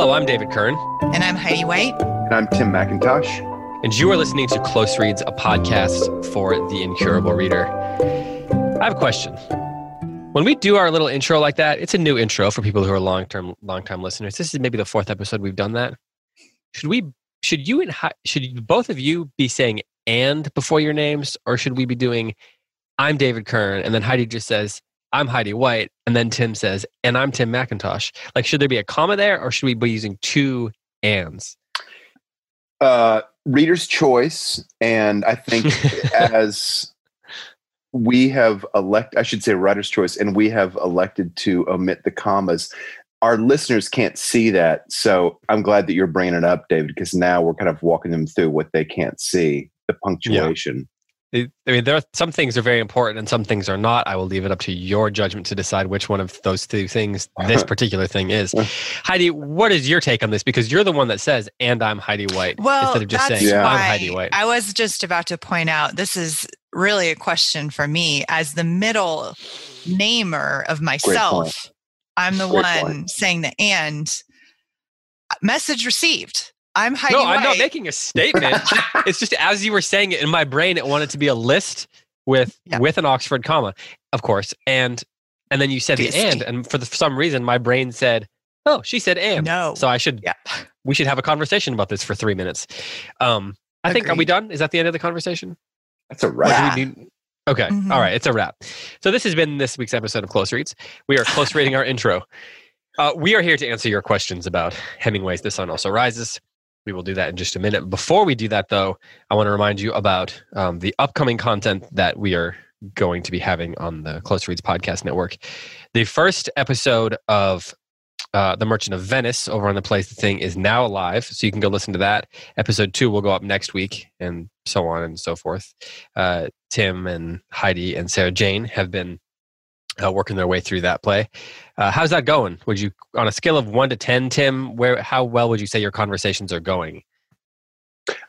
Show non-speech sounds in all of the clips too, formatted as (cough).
Hello, I'm David Kern, And I'm Heidi White. And I'm Tim McIntosh. and you are listening to Close Reads, a podcast for the incurable reader. I have a question. When we do our little intro like that, it's a new intro for people who are long-term, long-time listeners. This is maybe the fourth episode we've done that. Should we? Should you and Hei- should both of you be saying "and" before your names, or should we be doing "I'm David Kern" and then Heidi just says "I'm Heidi White" and then Tim says "and I'm Tim McIntosh"? Like, should there be a comma there, or should we be using two "ands"? Uh, reader's choice. And I think (laughs) as we have elect, I should say writer's choice, and we have elected to omit the commas. Our listeners can't see that. So I'm glad that you're bringing it up, David, because now we're kind of walking them through what they can't see the punctuation. It- I mean, there are some things are very important and some things are not. I will leave it up to your judgment to decide which one of those two things this particular thing is. Heidi, what is your take on this? Because you're the one that says, "and I'm Heidi White," Well, instead of just saying, Yeah. "I'm Heidi White." I was just about to point out this is really a question for me as the middle namer of myself. I'm the Great one point. saying the and uh, message received. I'm Heidi no, White. I'm not making a statement. (laughs) it's just as you were saying it in my brain, it wanted to be a list with Yeah. with an Oxford comma, of course, and and then you said the and, and for the, for some reason, my brain said, "Oh, she said and." No. So I should yeah. we should have a conversation about this for three minutes. Um, I think are we done? Is that the end of the conversation? That's a Or wrap. do we do- Okay. Mhm. All right. It's a wrap. So this has been this week's episode of Close Reads. We are close reading our (laughs) intro. Uh, we are here to answer your questions about Hemingway's The Sun Also Rises. We will do that in just a minute. Before we do that, though, I want to remind you about um, the upcoming content that we are going to be having on the Close Reads Podcast Network. The first episode of uh, The Merchant of Venice over on the Play's the Thing is now live, so you can go listen to that. Episode two will go up next week, and so on and so forth. Uh, Tim and Heidi and Sarah Jane have been uh, working their way through that play. Uh, how's that going? Would you, on a scale of one to ten, Tim, where how well would you say your conversations are going?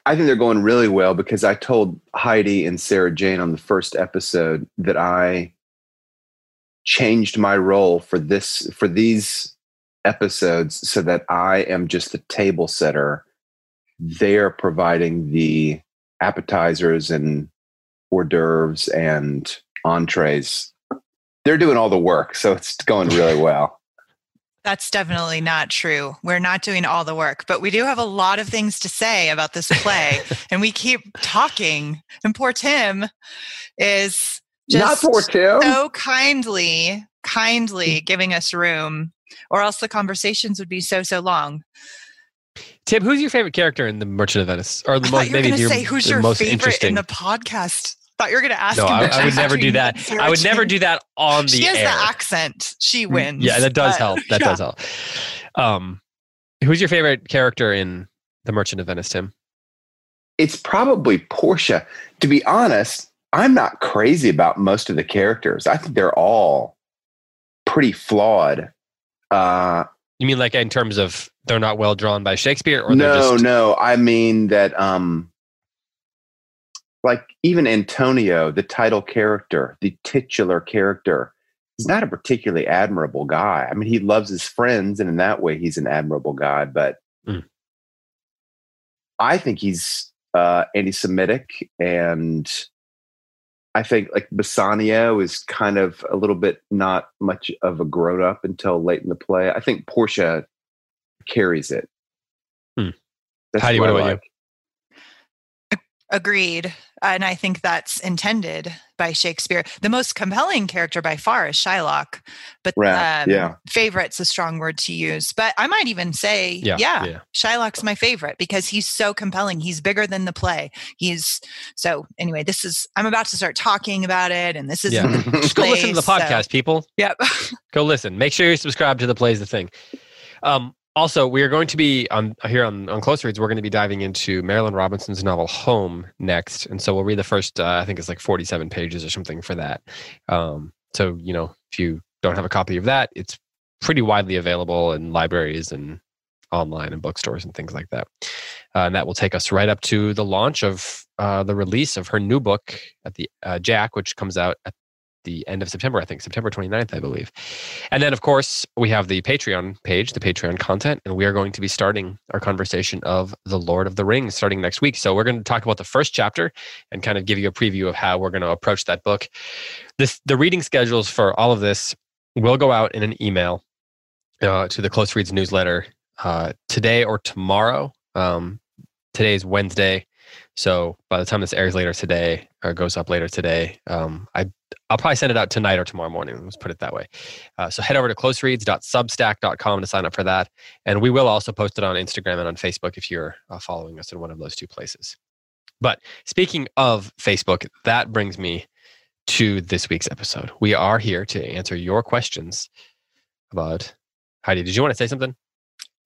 I think they're going really well because I told Heidi and Sarah Jane on the first episode that I changed my role for this for these episodes so that I am just the table setter. They're providing the appetizers and hors d'oeuvres and entrees. They're doing all the work, so it's going really well. (laughs) That's definitely not true. We're not doing all the work, but we do have a lot of things to say about this play, (laughs) and we keep talking. And poor Tim is Not just for Tim. so kindly, kindly giving us room, or else the conversations would be so so long. Tim, who's your favorite character in The Merchant of Venice, or the I most thought you were maybe going to your, say who's the your most favorite interesting? in the podcast. Thought you were going to ask. no, him I, I would never do that. I would never do that on the She has air. the accent. She wins. Yeah, that does but- help. That yeah. does help. Um, who's your favorite character in The Merchant of Venice, Tim? it's probably Portia. To be honest, I'm not crazy about most of the characters. I think they're all pretty flawed. Uh, You mean like in terms of they're not well drawn by Shakespeare, or they're no, just no, I mean that. Um, like even Antonio, the title character, the titular character, is not a particularly admirable guy. I mean, he loves his friends, and in that way, he's an admirable guy. But Mm. I think he's uh, anti-Semitic, and I think like Bassanio is kind of a little bit not much of a grown-up until late in the play. I think Portia carries it. Hmm. That's Heidi, what I about you? Agreed. And I think that's intended by Shakespeare. The most compelling character by far is Shylock, but Right, um, yeah. favorite's a strong word to use. But I might even say, Yeah, yeah, yeah. Shylock's my favorite because he's so compelling. He's bigger than the play. He's so anyway, this is I'm about to start talking about it, and this is Yeah. (laughs) Just go listen to the place, so- podcast, people. Yep. Go listen. Make sure you subscribe to the Play's the Thing. Um, also, we are going to be on here on, on Close Reads. We're going to be diving into Marilynne Robinson's novel Home next, and so we'll read the first. Uh, I think it's like forty-seven pages or something for that. Um, so you know, if you don't have a copy of that, it's pretty widely available in libraries and online and bookstores and things like that. Uh, and that will take us right up to the launch of uh, the release of her new book at the uh, Jack, which comes out at the end of September, I think, September 29th, I believe. And then, of course, we have the Patreon page, the Patreon content, and we are going to be starting our conversation of The Lord of the Rings starting next week. So we're going to talk about the first chapter and kind of give you a preview of how we're going to approach that book. This, the reading schedules for all of this will go out in an email uh, to the Close Reads newsletter uh, today or tomorrow. Um, today is Wednesday. So by the time this airs later today or goes up later today, um, I I'll probably send it out tonight or tomorrow morning. Let's put it that way. Uh, so head over to closereads.substack.com to sign up for that. And we will also post it on Instagram and on Facebook if you're uh, following us in one of those two places. But speaking of Facebook, that brings me to this week's episode. We are here to answer your questions about Heidi. Did you want to say something?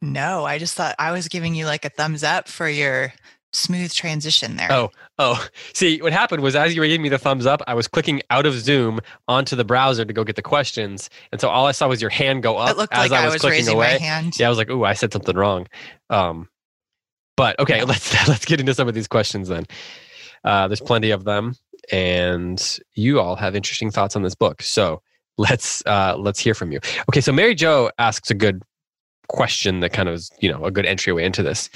No, I just thought I was giving you like a thumbs up for your smooth transition there. Oh, oh. See, what happened was as you were giving me the thumbs up, I was clicking out of Zoom onto the browser to go get the questions. And so all I saw was your hand go up it looked as like I was, clicking raising away. my hand. Yeah, I was like, "Ooh, I said something wrong." Um, but okay, let's (laughs) let's get into some of these questions then. Uh, there's plenty of them, and you all have interesting thoughts on this book. So let's uh, let's hear from you. Okay, so Mary Jo asks a good question that kind of is you know a good entryway into this.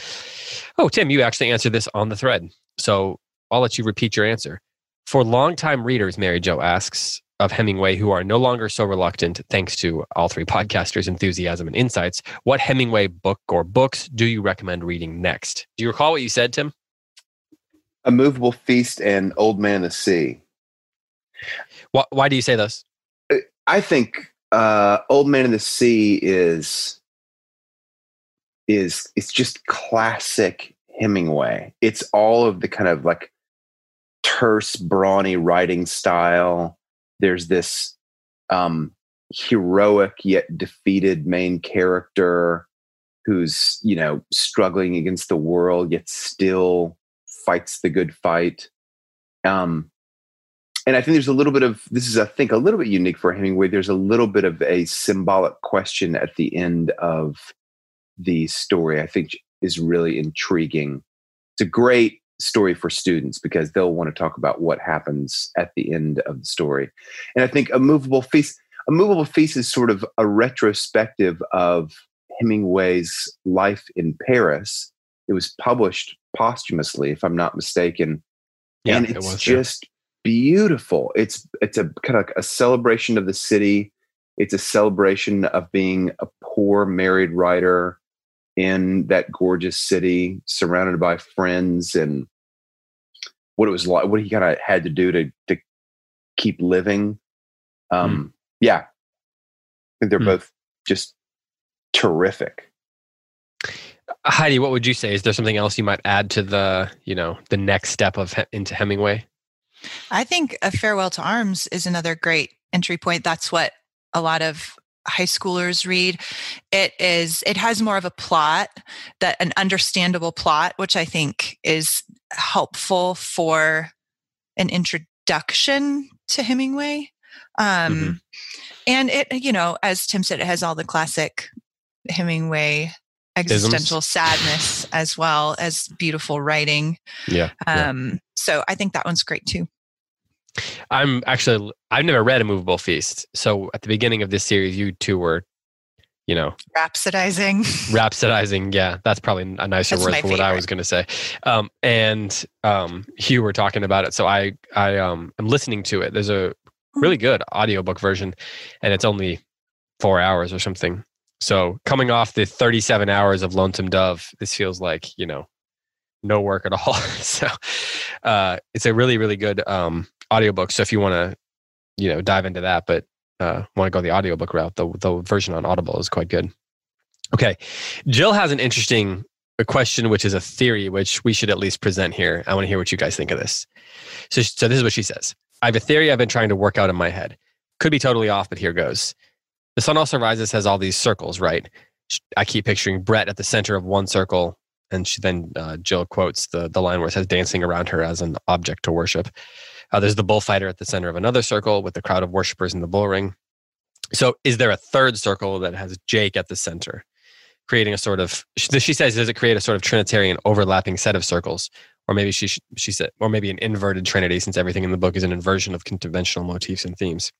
Oh, Tim, you actually answered this on the thread, so I'll let you repeat your answer. For longtime readers, Mary Jo asks of Hemingway who are no longer so reluctant, thanks to all three podcasters' enthusiasm and insights, what Hemingway book or books do you recommend reading next? Do you recall what you said, Tim? A Movable Feast and Old Man of the Sea. Why, why do you say those? I think uh, Old Man of the Sea is is it's just classic Hemingway. It's all of the kind of like terse, brawny writing style. There's this um, heroic yet defeated main character who's you know struggling against the world yet still fights the good fight. Um, and I think there's a little bit of this is I think a little bit unique for Hemingway. There's a little bit of a symbolic question at the end of the story. I think is really intriguing. It's a great story for students because they'll want to talk about what happens at the end of the story. And I think a movable feast, a movable feast is sort of a retrospective of Hemingway's life in Paris. It was published posthumously, if I'm not mistaken. and it it's was, yeah. just beautiful. It's it's a kind of like a celebration of the city. It's a celebration of being a poor married writer in that gorgeous city, surrounded by friends, and what it was like, what he kind of had to do to to keep living. Um, Yeah, I think they're Hmm. both just terrific. Heidi, what would you say? Is there something else you might add to the, you know, the next step of into Hemingway? I think A Farewell to Arms is another great entry point. That's what a lot of high schoolers read. It is it has more of a plot that an understandable plot, which I think is helpful for an introduction to Hemingway. Um Mm-hmm. and it you know, as Tim said, it has all the classic Hemingway existential sadness as well as beautiful writing. Yeah. yeah. Um so I think that one's great too. I'm actually, I've never read A Movable Feast. So at the beginning of this series, you two were, you know, Rhapsodizing. rhapsodizing. Yeah, that's probably a nicer That's word for what I was going to say. Um, and um, you were talking about it, so I I um am listening to it. There's a really good audiobook version, and it's only four hours or something. So coming off the 37 hours of Lonesome Dove, this feels like you know no work at all. (laughs) so uh, it's a really, really good um, audiobook. So if you want to, you know, dive into that, but uh, want to go the audiobook route, the, the version on Audible is quite good. Okay. Jill has an interesting question, which is a theory, which we should at least present here. I want to hear what you guys think of this. So, so this is what she says. I have a theory I've been trying to work out in my head. Could be totally off, but here goes. The sun also rises has all these circles, right? I keep picturing Brett at the center of one circle, and she then uh, Jill quotes the the line where it says dancing around her as an object to worship. Uh, there's the bullfighter at the center of another circle with the crowd of worshippers in the bull ring. So, is there a third circle that has Jake at the center, creating a sort of? She says, does it create a sort of Trinitarian overlapping set of circles, or maybe she she said, or maybe an inverted Trinity, since everything in the book is an inversion of conventional motifs and themes.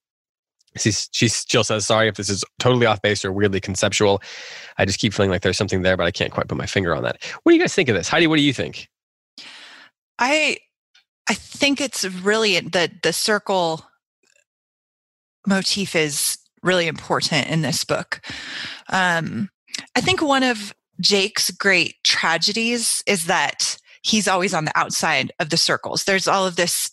She's, she still says, sorry if this is totally off base or weirdly conceptual. I just keep feeling like there's something there, but I can't quite put my finger on that. What do you guys think of this? Heidi, what do you think? I I think it's really the the circle motif is really important in this book. Um, I think one of Jake's great tragedies is that he's always on the outside of the circles. There's all of this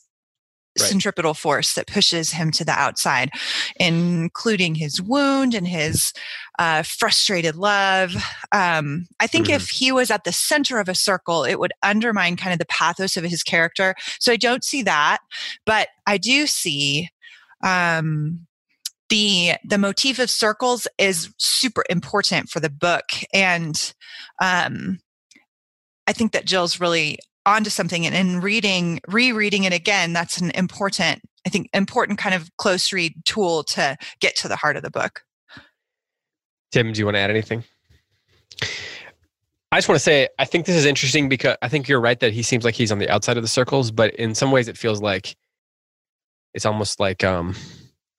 right. centripetal force that pushes him to the outside, including his wound and his uh, frustrated love. Um, I think mm-hmm. if he was at the center of a circle, it would undermine kind of the pathos of his character. So I don't see that, but I do see um, the the motif of circles is super important for the book and um, i think that jill's really onto something and in reading rereading it again that's an important i think important kind of close read tool to get to the heart of the book. Tim do you want to add anything? I just want to say i think this is interesting because i think you're right that he seems like he's on the outside of the circles but in some ways it feels like it's almost like um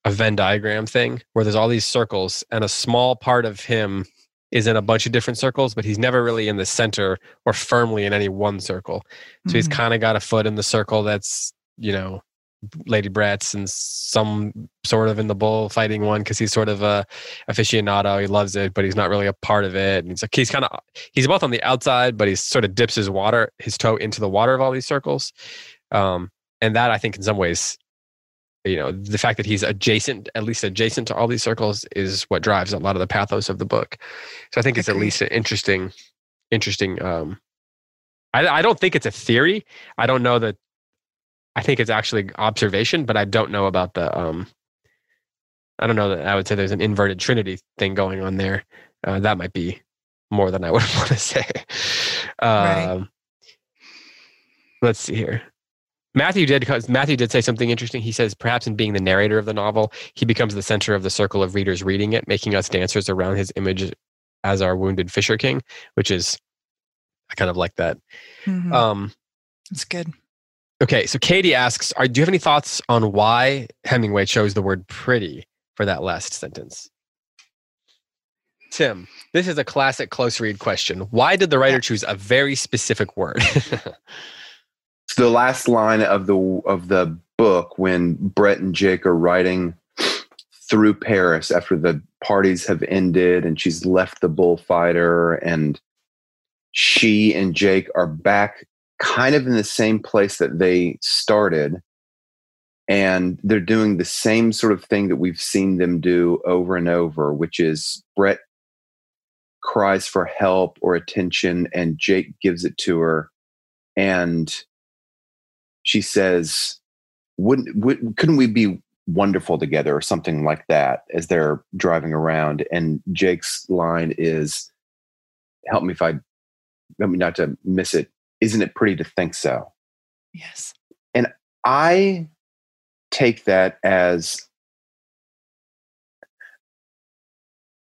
a venn diagram thing where there's all these circles and a small part of him is in a bunch of different circles, but he's never really in the center or firmly in any one circle. So mm-hmm. he's kind of got a foot in the circle that's, you know, Lady Brett's and some sort of in the bullfighting one because he's sort of a aficionado. He loves it, but he's not really a part of it. And he's like he's kind of he's both on the outside, but he sort of dips his water his toe into the water of all these circles. Um, and that I think in some ways you know the fact that he's adjacent at least adjacent to all these circles is what drives a lot of the pathos of the book. So i think it's at least an interesting interesting um I, I don't think it's a theory. I don't know that i think it's actually observation but i don't know about the um i don't know that i would say there's an inverted trinity thing going on there. Uh, that might be more than i (laughs) would want to say um, right. let's see here Matthew did because Matthew did say something interesting. He says perhaps in being the narrator of the novel, he becomes the center of the circle of readers reading it, making us dancers around his image as our wounded Fisher King, which is I kind of like that. Mm-hmm. Um, That's good. Okay, so Katie asks, are, "Do you have any thoughts on why Hemingway chose the word pretty for that last sentence?" Tim, this is a classic close read question. Why did the writer choose a very specific word? (laughs) the last line of the of the book when Brett and Jake are riding through Paris after the parties have ended and she's left the bullfighter and she and Jake are back kind of in the same place that they started. And they're doing the same sort of thing that we've seen them do over and over which is Brett cries for help or attention and Jake gives it to her. And she says, "Wouldn't would, couldn't we be wonderful together?" or something like that as they're driving around. And Jake's line is, "Help me if I, help me not to miss it. Isn't it pretty to think so?" Yes. And I take that as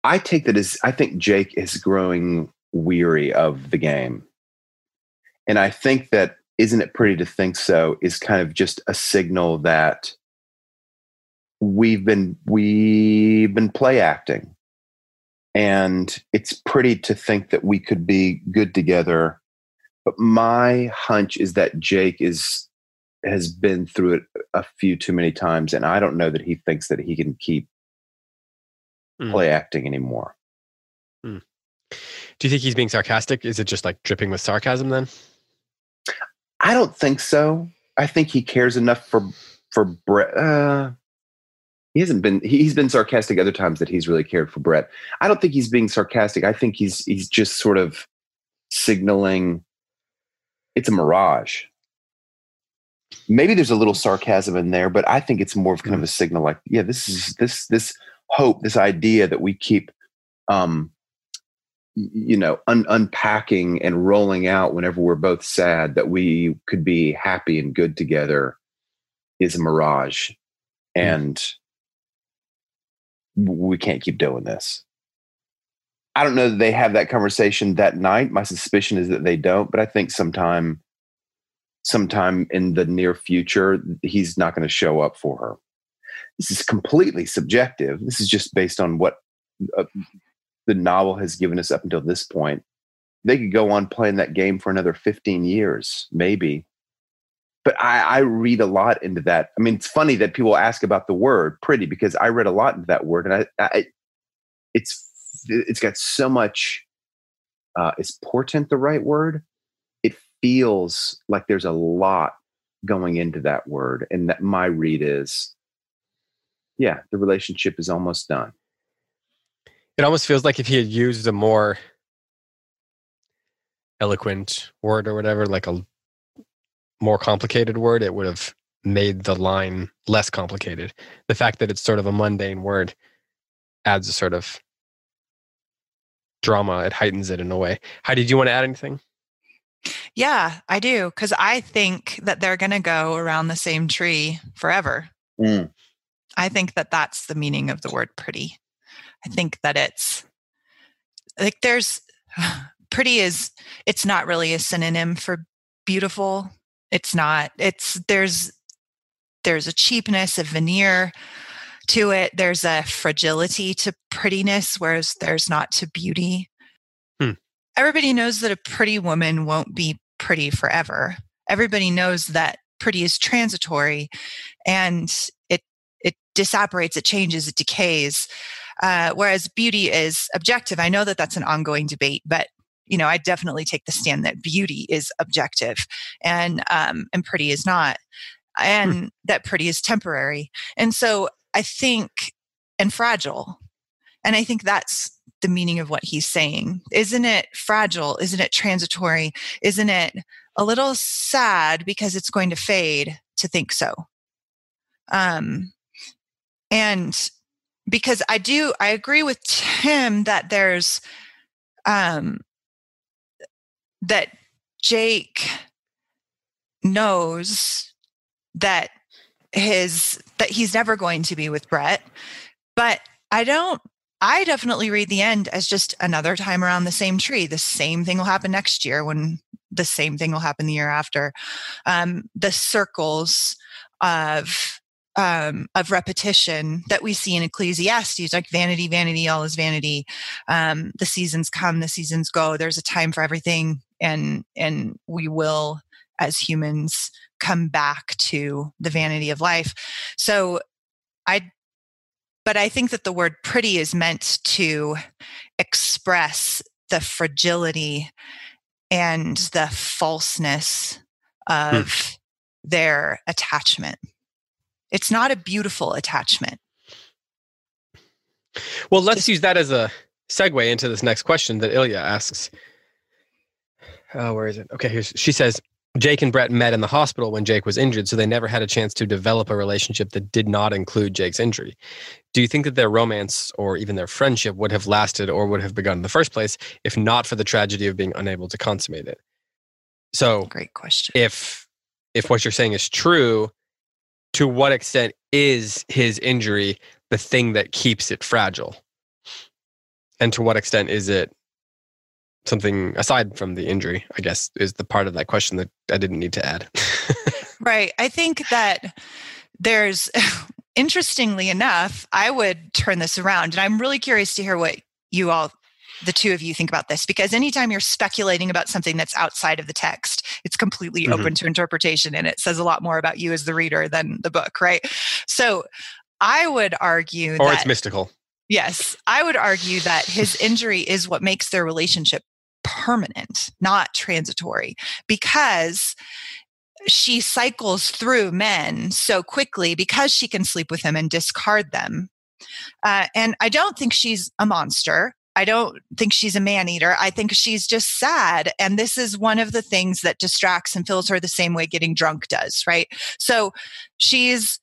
I take that as I think Jake is growing weary of the game. And I think that isn't it pretty to think so is kind of just a signal that we've been we've been play acting. And it's pretty to think that we could be good together. But my hunch is that jake is has been through it a few too many times and i don't know that he thinks that he can keep mm. play acting anymore. Mm. do you think he's being sarcastic? Is it just like dripping with sarcasm then I don't think so. I think he cares enough for for Brett. Uh, he hasn't been. He's been sarcastic other times that he's really cared for Brett. I don't think he's being sarcastic. I think he's he's just sort of signaling it's a mirage. Maybe there's a little sarcasm in there, but I think it's more of kind of a signal like, yeah, this is this this hope, this idea that we keep um you know un- unpacking and rolling out whenever we're both sad that we could be happy and good together is a mirage. And we can't keep doing this. I don't know that they have that conversation that night. My suspicion is that they don't but i think sometime sometime in the near future he's not going to show up for her. This is completely subjective. This is just based on what uh, the novel has given us up until this point. They could go on playing that game for another 15 years, maybe. But I, I read a lot into that. I mean, it's funny that people ask about the word pretty because I read a lot into that word, and I, I it's it's got so much. Uh, is portent the right word? It feels like there's a lot going into that word, and that my read is, yeah, the relationship is almost done. It almost feels like if he had used a more eloquent word or whatever, like a more complicated word, it would have made the line less complicated. The fact that it's sort of a mundane word adds a sort of drama. It heightens it in a way. Heidi, do you want to add anything? Yeah, I do. Because I think that they're going to go around the same tree forever. Mm. I think that that's the meaning of the word pretty. I think that it's like there's (sighs) pretty is it's not really a synonym for beautiful. It's not. It's there's there's a cheapness, a veneer to it. There's a fragility to prettiness, whereas there's not to beauty. Hmm. Everybody knows that a pretty woman won't be pretty forever. Everybody knows that pretty is transitory and it it disapparates, it changes, it decays. Uh, whereas beauty is objective. I know that that's an ongoing debate, but you know, I definitely take the stand that beauty is objective and um, and pretty is not, and hmm. that pretty is temporary. And so I think and fragile, and I think that's the meaning of what he's saying. Isn't it fragile? Isn't it transitory? Isn't it a little sad because it's going to fade to think so? Um, and because I do, I agree with Tim that there's, um, that Jake knows that his that he's never going to be with Brett, but I don't. I definitely read the end as just another time around the same tree. The same thing will happen next year when the same thing will happen the year after. Um, the circles of um, of repetition that we see in Ecclesiastes, like vanity, vanity, all is vanity. Um, the seasons come, the seasons go. There's a time for everything, and and we will, as humans, come back to the vanity of life. So, I, but I think that the word "pretty" is meant to express the fragility and the falseness hmm. of hmm. their attachment. It's not a beautiful attachment. Well, let's use that as a segue into this next question that Ilya asks. Oh, where is it? Okay, here's she says Jake and Brett met in the hospital when Jake was injured, so they never had a chance to develop a relationship that did not include Jake's injury. Do you think that their romance or even their friendship would have lasted or would have begun in the first place if not for the tragedy of being unable to consummate it? So, great question. If if what you're saying is true, to what extent is his injury the thing that keeps it fragile? And to what extent is it something aside from the injury, I guess, is the part of that question that I didn't need to add. (laughs) right. I think that there's, (laughs) interestingly enough, I would turn this around. And I'm really curious to hear what you all the two of you think about this because anytime you're speculating about something that's outside of the text it's completely mm-hmm. open to interpretation and it says a lot more about you as the reader than the book right so i would argue or that, it's mystical yes i would argue that his injury is what makes their relationship permanent not transitory because she cycles through men so quickly because she can sleep with them and discard them. Uh, and I don't think she's a monster. I don't think she's a man eater. I think she's just sad. And this is one of the things that distracts and fills her the same way getting drunk does, right? So she's,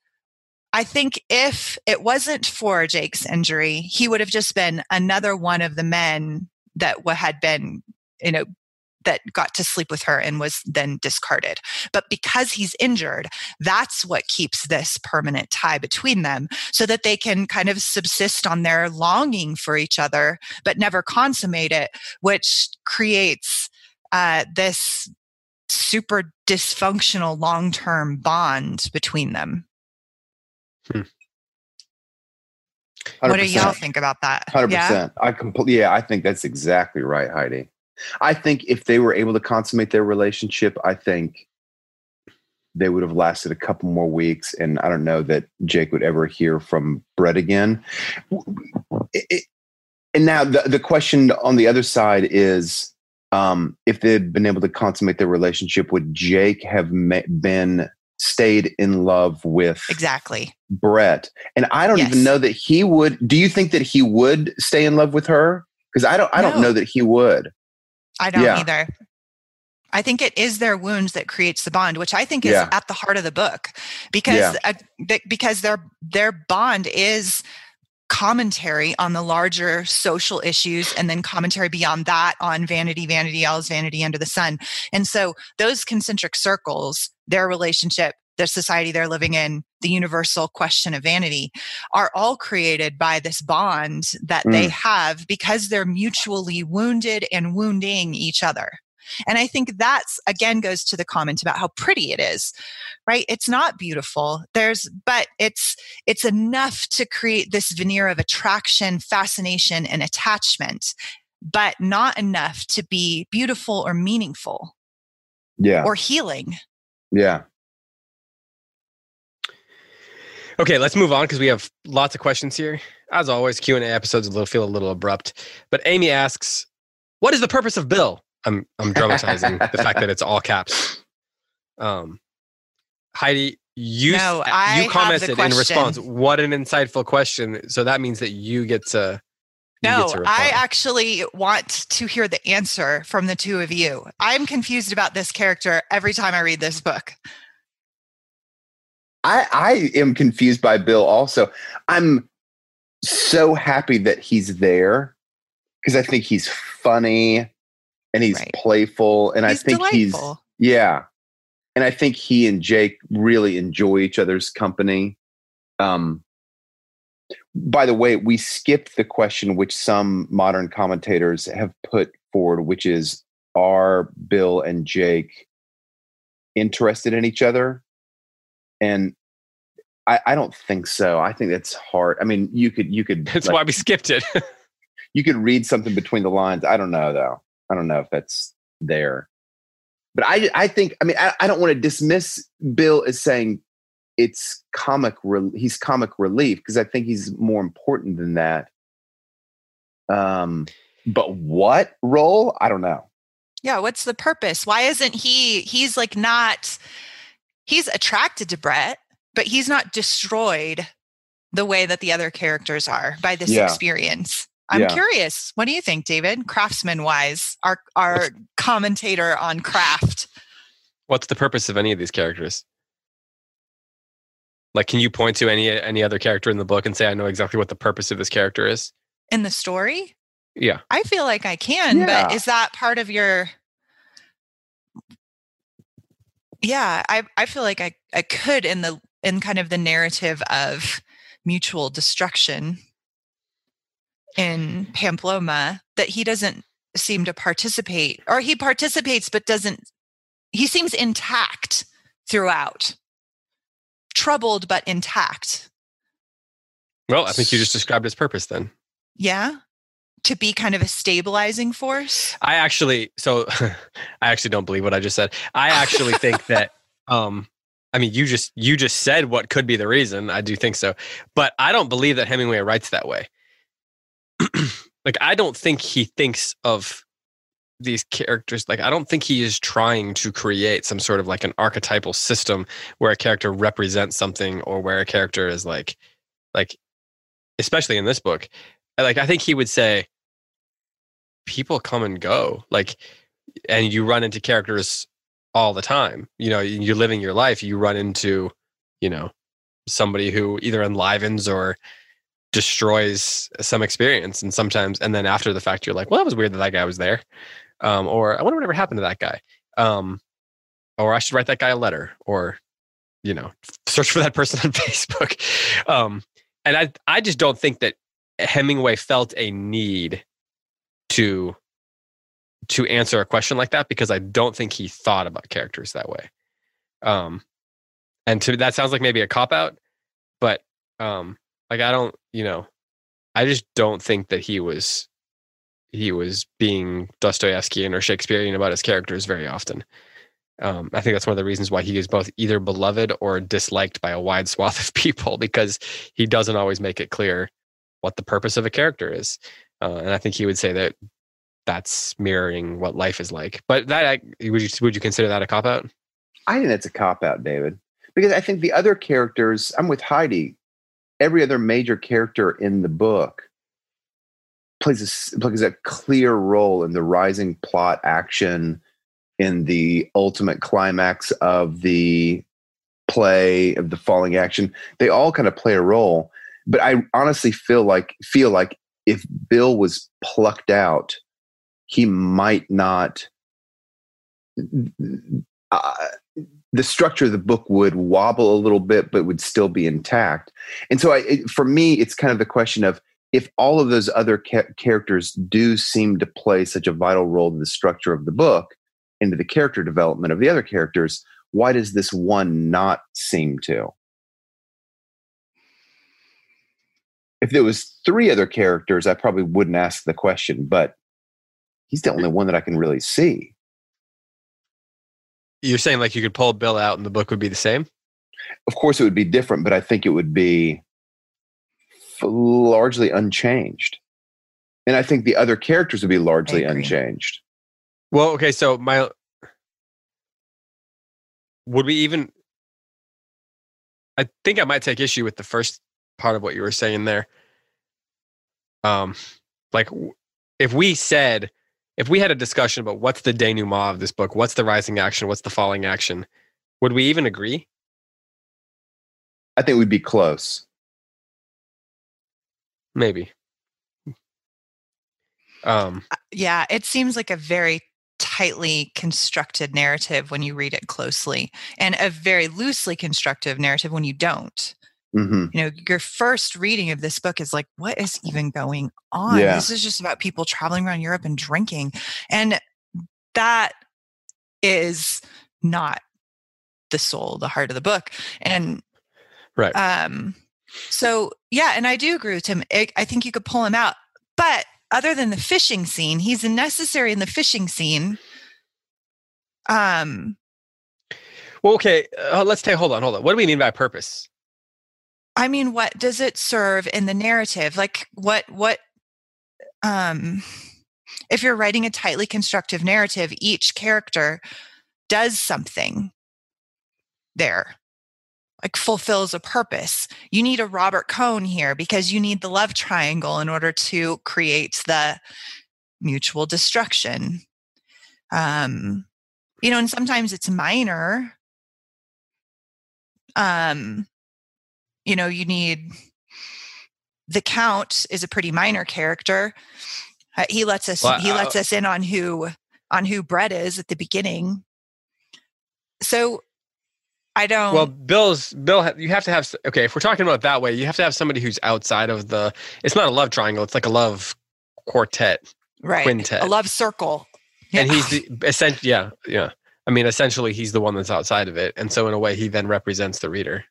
I think if it wasn't for Jake's injury, he would have just been another one of the men that had been, you know, that got to sleep with her and was then discarded. But because he's injured, that's what keeps this permanent tie between them so that they can kind of subsist on their longing for each other, but never consummate it, which creates uh, this super dysfunctional long term bond between them. Hmm. What do y'all think about that? Hundred yeah? percent. I completely. Yeah, I think that's exactly right, Heidi. I think if they were able to consummate their relationship, I think they would have lasted a couple more weeks. And I don't know that Jake would ever hear from Brett again. It, it, and now the, the question on the other side is um, if they'd been able to consummate their relationship, would Jake have been stayed in love with exactly Brett? And I don't yes. even know that he would. Do you think that he would stay in love with her? Because I don't. I no. don't know that he would. I don't yeah. either. I think it is their wounds that creates the bond, which I think is yeah. at the heart of the book, because uh, because their their bond is commentary on the larger social issues and then commentary beyond that on vanity vanity all is vanity under the sun and so those concentric circles their relationship the society they're living in, the universal question of vanity, are all created by this bond that mm. they have because they're mutually wounded and wounding each other. And I think that's again goes to the comment about how pretty it is, right? It's not beautiful. There's, but it's, it's enough to create this veneer of attraction, fascination, and attachment, but not enough to be beautiful or meaningful. Yeah. Or healing. Yeah. Okay, let's move on because we have lots of questions here. As always, Q and A episodes a little feel a little abrupt. But Amy asks, "What is the purpose of Bill?" I'm I'm dramatizing the fact that it's all caps. Um, Heidi, you no, you commented in response. What an insightful question! So that means that you get to. no, get to I actually want to hear the answer from the two of you. I'm confused about this character every time I read this book. I, I am confused by Bill also. I'm so happy that he's there because I think he's funny and he's right. playful and he's I think delightful. he's yeah. And I think he and Jake really enjoy each other's company. Um by the way, we skipped the question which some modern commentators have put forward, which is are Bill and Jake interested in each other? And I, I don't think so. I think that's hard. I mean, you could you could. That's like, why we skipped it. (laughs) you could read something between the lines. I don't know though. I don't know if that's there. But I I think I mean I, I don't want to dismiss Bill as saying it's comic re- he's comic relief because I think he's more important than that. Um, but what role? I don't know. Yeah, what's the purpose? Why isn't he? He's like not. He's attracted to Brett, but he's not destroyed the way that the other characters are by this yeah. experience. I'm yeah. curious. What do you think, David? Craftsman wise, our our commentator on craft. What's the purpose of any of these characters? Like, can you point to any any other character in the book and say, "I know exactly what the purpose of this character is"? In the story? Yeah, I feel like I can, yeah. but is that part of your yeah i i feel like i i could in the in kind of the narrative of mutual destruction in pamplona that he doesn't seem to participate or he participates but doesn't he seems intact throughout. Troubled but intact. Well i think you just described his purpose then. Yeah to be kind of a stabilizing force? I actually, so (laughs) I actually don't believe what I just said. I actually think (laughs) that, um, I mean, you just you just said what could be the reason. I do think so, but I don't believe that Hemingway writes that way. (clears throat) like, I don't think he thinks of these characters like i don't think he is trying to create some sort of like an archetypal system where a character represents something or where a character is like like especially in this book like i think he would say people come and go like and you run into characters all the time you know you're living your life you run into you know somebody who either enlivens or destroys some experience and sometimes and then after the fact you're like well that was weird that that guy was there um, or i wonder whatever happened to that guy um, or i should write that guy a letter or you know (laughs) search for that person on (laughs) facebook um, and i i just don't think that hemingway felt a need to to answer a question like that because i don't think he thought about characters that way. Um and to that sounds like maybe a cop out but um like i don't you know i just don't think that he was he was being dostoevskian or shakespearean about his characters very often. Um, i think that's one of the reasons why he is both either beloved or disliked by a wide swath of (laughs) people because he doesn't always make it clear what the purpose of a character is uh, and i think he would say that that's mirroring what life is like but that would you would you consider that a cop out I think that's a cop out, David, because I think the other characters, I'm with Heidi. Every other major character in the book plays a, plays a clear role in the rising plot action, in the ultimate climax of the play, of the falling action. They all kind of play a role. But I honestly feel like feel like if Bill was plucked out, he might not. Uh, the structure of the book would wobble a little bit, but would still be intact. And so, I, it, for me, it's kind of the question of if all of those other ca- characters do seem to play such a vital role in the structure of the book, into the character development of the other characters, why does this one not seem to? If there was three other characters, I probably wouldn't ask the question, but he's the only one that I can really see. You're saying like you could pull Bill out and the book would be the same? Of course, it would be different, but I think it would be largely unchanged. And I think the other characters would be largely unchanged. Well, okay, so my would we even I think I might take issue with the first part of what you were saying there. Um like if we said if we had a discussion about what's the denouement of this book, what's the rising action, what's the falling action, would we even agree? I think we'd be close. Maybe. Um, uh, yeah, it seems like a very tightly constructed narrative when you read it closely, and a very loosely constructive narrative when you don't. Mm-hmm. You know, your first reading of this book is like, what is even going on? Yeah. This is just about people traveling around Europe and drinking. And that is not the soul, the heart of the book. And right. Um, so yeah, and I do agree with him. I think you could pull him out. But other than the fishing scene, he's necessary in the fishing scene. Um well, okay, uh, let's take hold on, hold on. What do we mean by purpose? I mean, what does it serve in the narrative? Like what what um if you're writing a tightly constructive narrative, each character does something there. Like fulfills a purpose. You need a Robert Cohn here because you need the love triangle in order to create the mutual destruction. Um, you know, and sometimes it's minor. Um, you know, you need the count is a pretty minor character. Uh, he lets us well, he uh, lets us in on who on who Brett is at the beginning. So I don't. Well, Bill's Bill. You have to have okay. If we're talking about that way, you have to have somebody who's outside of the. It's not a love triangle. It's like a love quartet, right? Quintet, a love circle. Yeah. And he's the essentially, yeah, yeah. I mean, essentially, he's the one that's outside of it, and so in a way, he then represents the reader.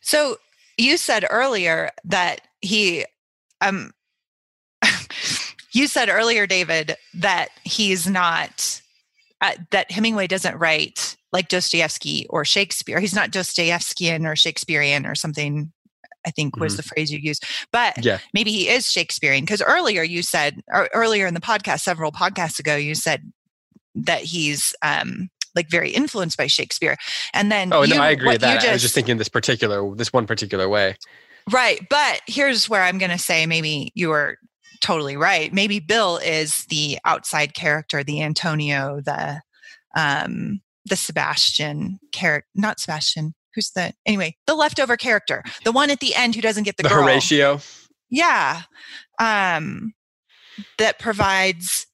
So you said earlier that he um you said earlier david that he's not uh, that hemingway doesn't write like dostoevsky or shakespeare he's not dostoevskian or shakespearean or something i think was mm-hmm. the phrase you used but yeah. maybe he is shakespearean because earlier you said or earlier in the podcast several podcasts ago you said that he's um, like very influenced by Shakespeare. And then Oh you, no, I agree with that. you I was just thinking this particular, this one particular way. Right. But here's where I'm going to say maybe you were totally right. Maybe Bill is the outside character, the Antonio, the um the Sebastian character, not Sebastian. Who's the anyway, the leftover character, the one at the end who doesn't get the, The, girl. Horatio. Yeah. Um that provides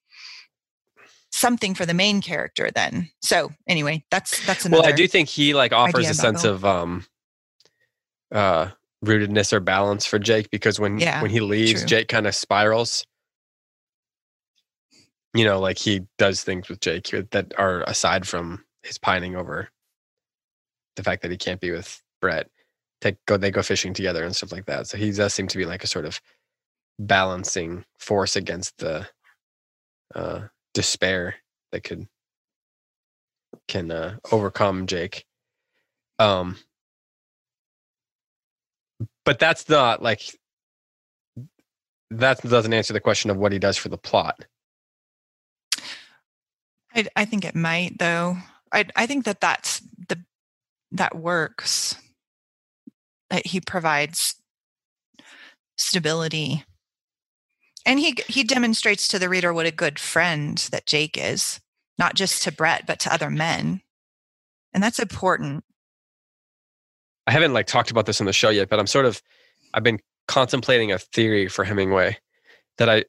something for the main character then. So anyway, that's that's another Well, I do think he like offers a sense Bill. of um uh rootedness or balance for Jake because when Yeah, when he leaves, true. Jake kind of spirals. You know, like he does things with Jake that are aside from his pining over the fact that he can't be with Brett. Take go they go fishing together and stuff like that. So he does seem to be like a sort of balancing force against the uh despair that could can uh, overcome Jake. Um, but that's not like that doesn't answer the question of what he does for the plot. I, I think it might though. I I think that that's the that works. That he provides stability, and he he demonstrates to the reader what a good friend that Jake is, not just to Brett but to other men, and that's important. I haven't like talked about this on the show yet, but I'm sort of I've been contemplating a theory for Hemingway that I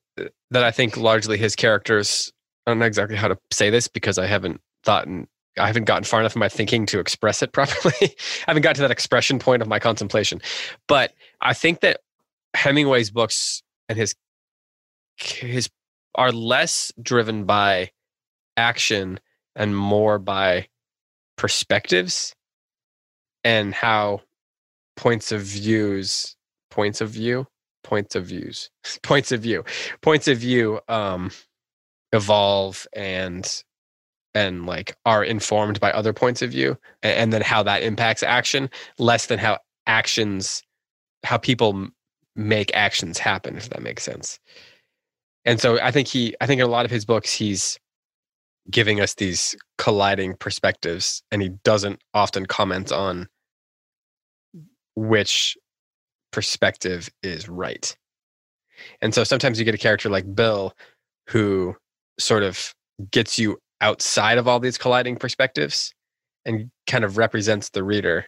that I think largely his characters. I don't know exactly how to say this because I haven't thought and I haven't gotten far enough in my thinking to express it (laughs) properly. I haven't got to that expression point of my contemplation, but I think that Hemingway's books and his his are less driven by action and more by perspectives and how points of views points of view points of views (laughs) points of view points of view um evolve and and like are informed by other points of view and, and then how that impacts action less than how actions how people make actions happen if that makes sense and so i think he i think in a lot of his books he's giving us these colliding perspectives and he doesn't often comment on which perspective is right. And so sometimes you get a character like Bill who sort of gets you outside of all these colliding perspectives and kind of represents the reader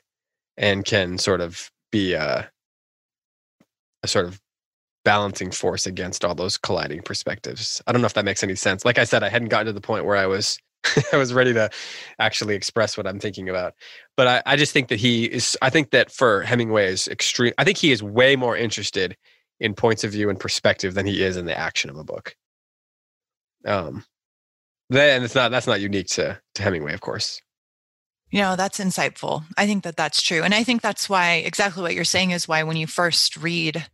and can sort of be a, a sort of balancing force against all those colliding perspectives. I don't know if that makes any sense. Like I said, I hadn't gotten to the point where I was (laughs) I was ready to actually express what I'm thinking about. But I, I just think that he is I think that for Hemingway is extreme I think he is way more interested in points of view and perspective than he is in the action of a book. Um then it's not that's not unique to to Hemingway, of course. You know, that's insightful. I think that that's true. And I think that's why exactly what you're saying is why when you first read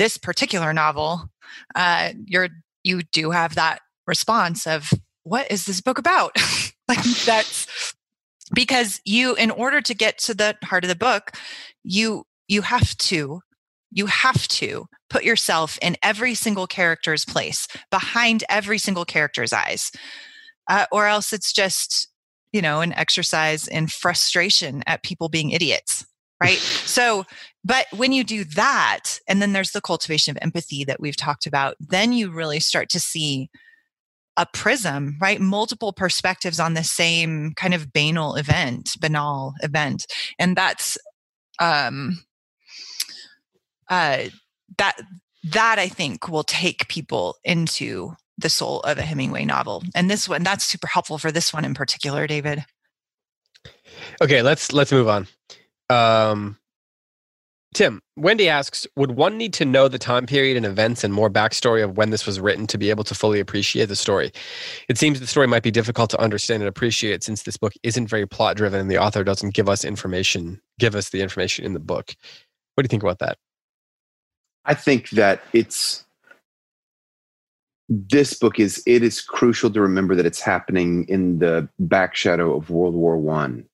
this particular novel, uh, you're you do have that response of what is this book about? (laughs) like that's because you in order to get to the heart of the book, you you have to you have to put yourself in every single character's place, behind every single character's eyes. Uh, or else it's just you know, an exercise in frustration at people being idiots, right? (laughs) so, but when you do that, and then there's the cultivation of empathy that we've talked about, then you really start to see a prism, right? Multiple perspectives on the same kind of banal event, banal event. And that's, um, uh, that, that I think will take people into the soul of a Hemingway novel. And this one, that's super helpful for this one in particular, David. Okay, let's let's move on. Um, Tim, Wendy asks, would one need to know the time period and events and more backstory of when this was written to be able to fully appreciate the story? It seems the story might be difficult to understand and appreciate since this book isn't very plot driven and the author doesn't give us information, give us the information in the book. What do you think about that? I think that it's this book is it is crucial to remember that it's happening in the back shadow of World War One.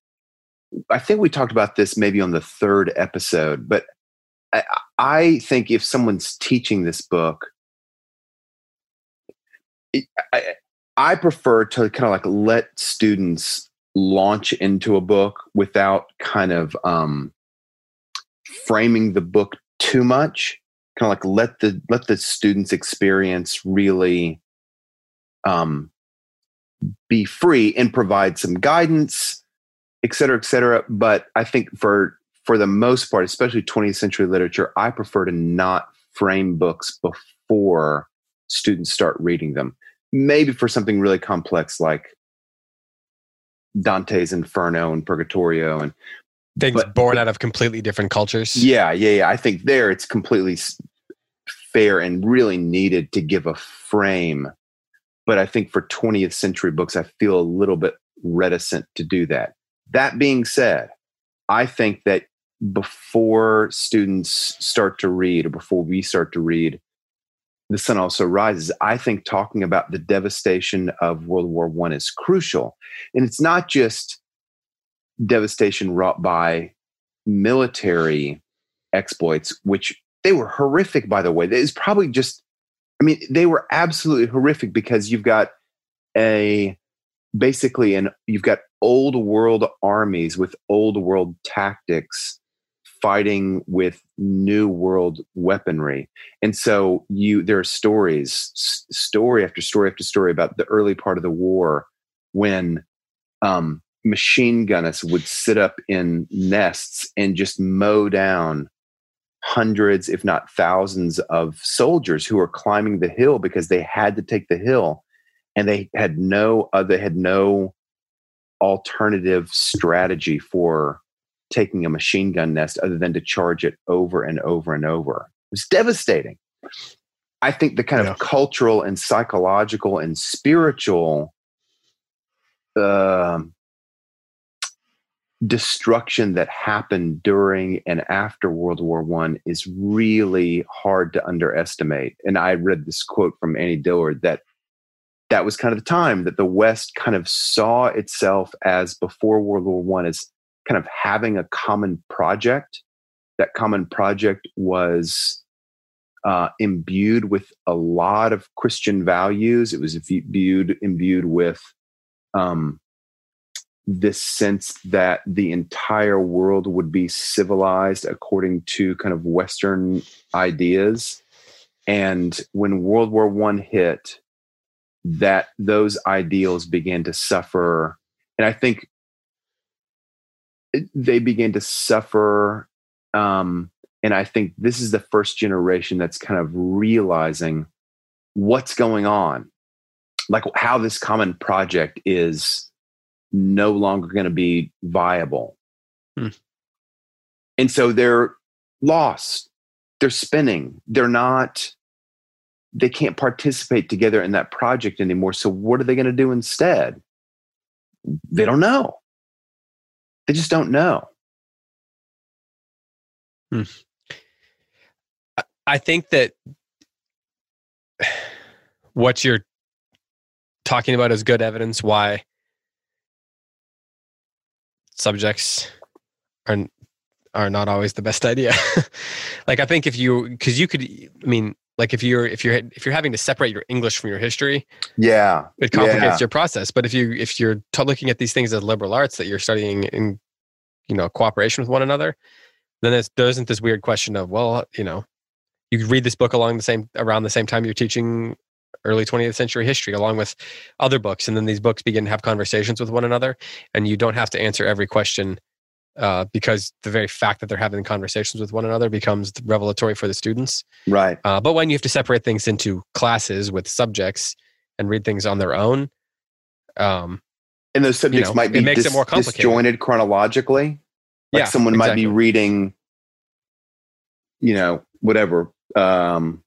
I. Think we talked about this maybe on the third episode, but I, I think if someone's teaching this book, it, I, I prefer to kind of like let students launch into a book without kind of um, framing the book too much. Kind of like let the let the students' experience really um, be free and provide some guidance, et cetera, et cetera. But I think for for the most part, especially 20th century literature, I prefer to not frame books before students start reading them. Maybe for something really complex like Dante's Inferno and Purgatorio and things but, born out of completely different cultures. Yeah, yeah, yeah. I think there it's completely fair and really needed to give a frame. But I think for 20th century books, I feel a little bit reticent to do that. That being said, I think that before students start to read or before we start to read the sun also rises. I think talking about the devastation of world war one is crucial. And it's not just devastation wrought by military exploits which they were horrific by the way. It's probably just i mean they were absolutely horrific because you've got a basically an you've got old world armies with old world tactics fighting with new world weaponry. And so you there are stories story after story after story about the early part of the war when um, machine gunners would sit up in nests and just mow down hundreds if not thousands of soldiers who were climbing the hill because they had to take the hill and they had no uh, they had no alternative strategy for taking a machine gun nest other than to charge it over and over and over. It was devastating. I think the kind yeah. of cultural and psychological and spiritual uh, destruction that happened during and after World War One is really hard to underestimate. And I read this quote from Annie Dillard that that was kind of the time that the West kind of saw itself as before World War One as kind of having a common project. That common project was uh, imbued with a lot of Christian values. It was viewed imbued with um, this sense that the entire world would be civilized according to kind of Western ideas. And when World War One hit, that those ideals begin to suffer. And I think they begin to suffer. Um, and I think this is the first generation that's kind of realizing what's going on, like how this common project is no longer going to be viable. Hmm. And so they're lost. They're spinning. They're not, they can't participate together in that project anymore. So what are they going to do instead? They don't know. They just don't know. Hmm. I think that (sighs) what you're talking about is good evidence why subjects are are not always the best idea. (laughs) like I think if you because you could I mean like if you're if you're if you're having to separate your english from your history yeah it complicates yeah. your process but if you if you're t- looking at these things as liberal arts that you're studying in you know cooperation with one another then there isn't this weird question of well you know you read this book along the same around the same time you're teaching early 20th century history along with other books and then these books begin to have conversations with one another and you don't have to answer every question uh, because the very fact that they're having conversations with one another becomes revelatory for the students. Right. Uh, but when you have to separate things into classes with subjects and read things on their own, um, and those subjects you know, might be it makes dis- it more complicated. disjointed chronologically. Like yeah, someone exactly. might be reading, you know, whatever um,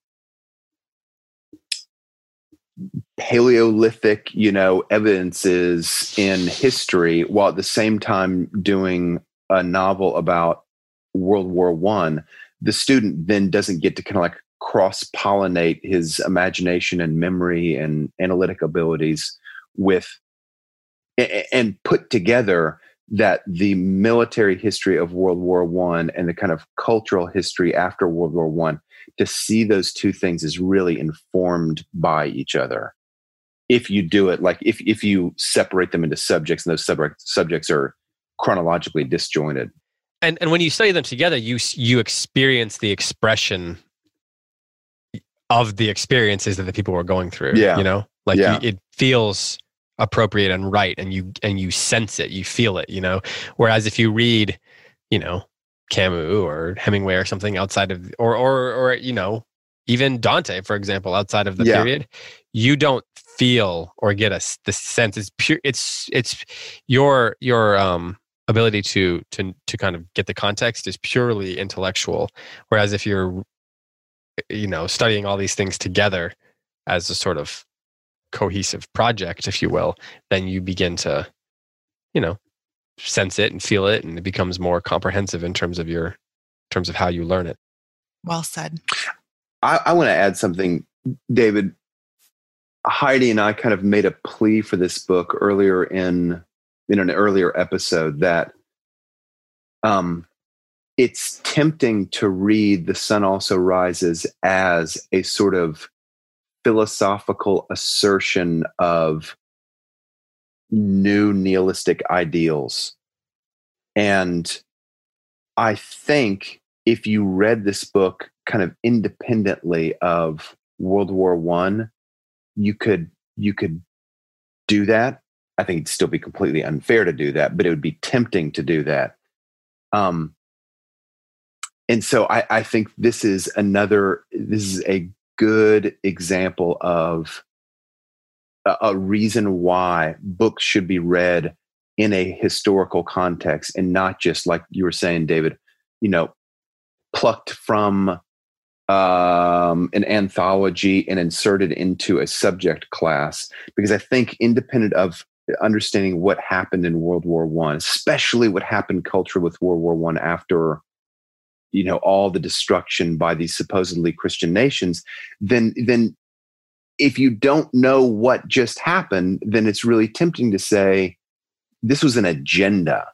Paleolithic, you know, evidences in history, while at the same time doing a novel about World War One, the student then doesn't get to kind of like cross pollinate his imagination and memory and analytic abilities with and put together that the military history of World War One and the kind of cultural history after World War One to see those two things is really informed by each other. if you do it like if if you separate them into subjects and those subject, subjects are chronologically disjointed and and when you study them together you you experience the expression of the experiences that the people were going through Yeah. you know like Yeah. you, it feels appropriate and right and you and you sense it you feel it you know whereas if you read you know camus or hemingway or something outside of or or or you know even dante for example outside of the Yeah. period you don't feel or get a the sense it's pure it's it's your your um ability to to to kind of get the context is purely intellectual whereas if you're you know studying all these things together as a sort of cohesive project if you will then you begin to you know sense it and feel it and it becomes more comprehensive in terms of your in terms of how you learn it Well said. I, I want to add something, David. Heidi and I kind of made a plea for this book earlier in in an earlier episode that um, it's tempting to read "The Sun Also Rises" as a sort of philosophical assertion of new nihilistic ideals, and I think if you read this book kind of independently of World War One, you could you could do that. I think it'd still be completely unfair to do that, but it would be tempting to do that. Um, and so I, I think this is another. This is a good example of a, a reason why books should be read in a historical context and not just like you were saying, David. You know, plucked from um, an anthology and inserted into a subject class because I think independent of understanding what happened in World War One, especially what happened culturally with World War One after you know all the destruction by these supposedly Christian nations, then then if you don't know what just happened, then it's really tempting to say this was an agenda.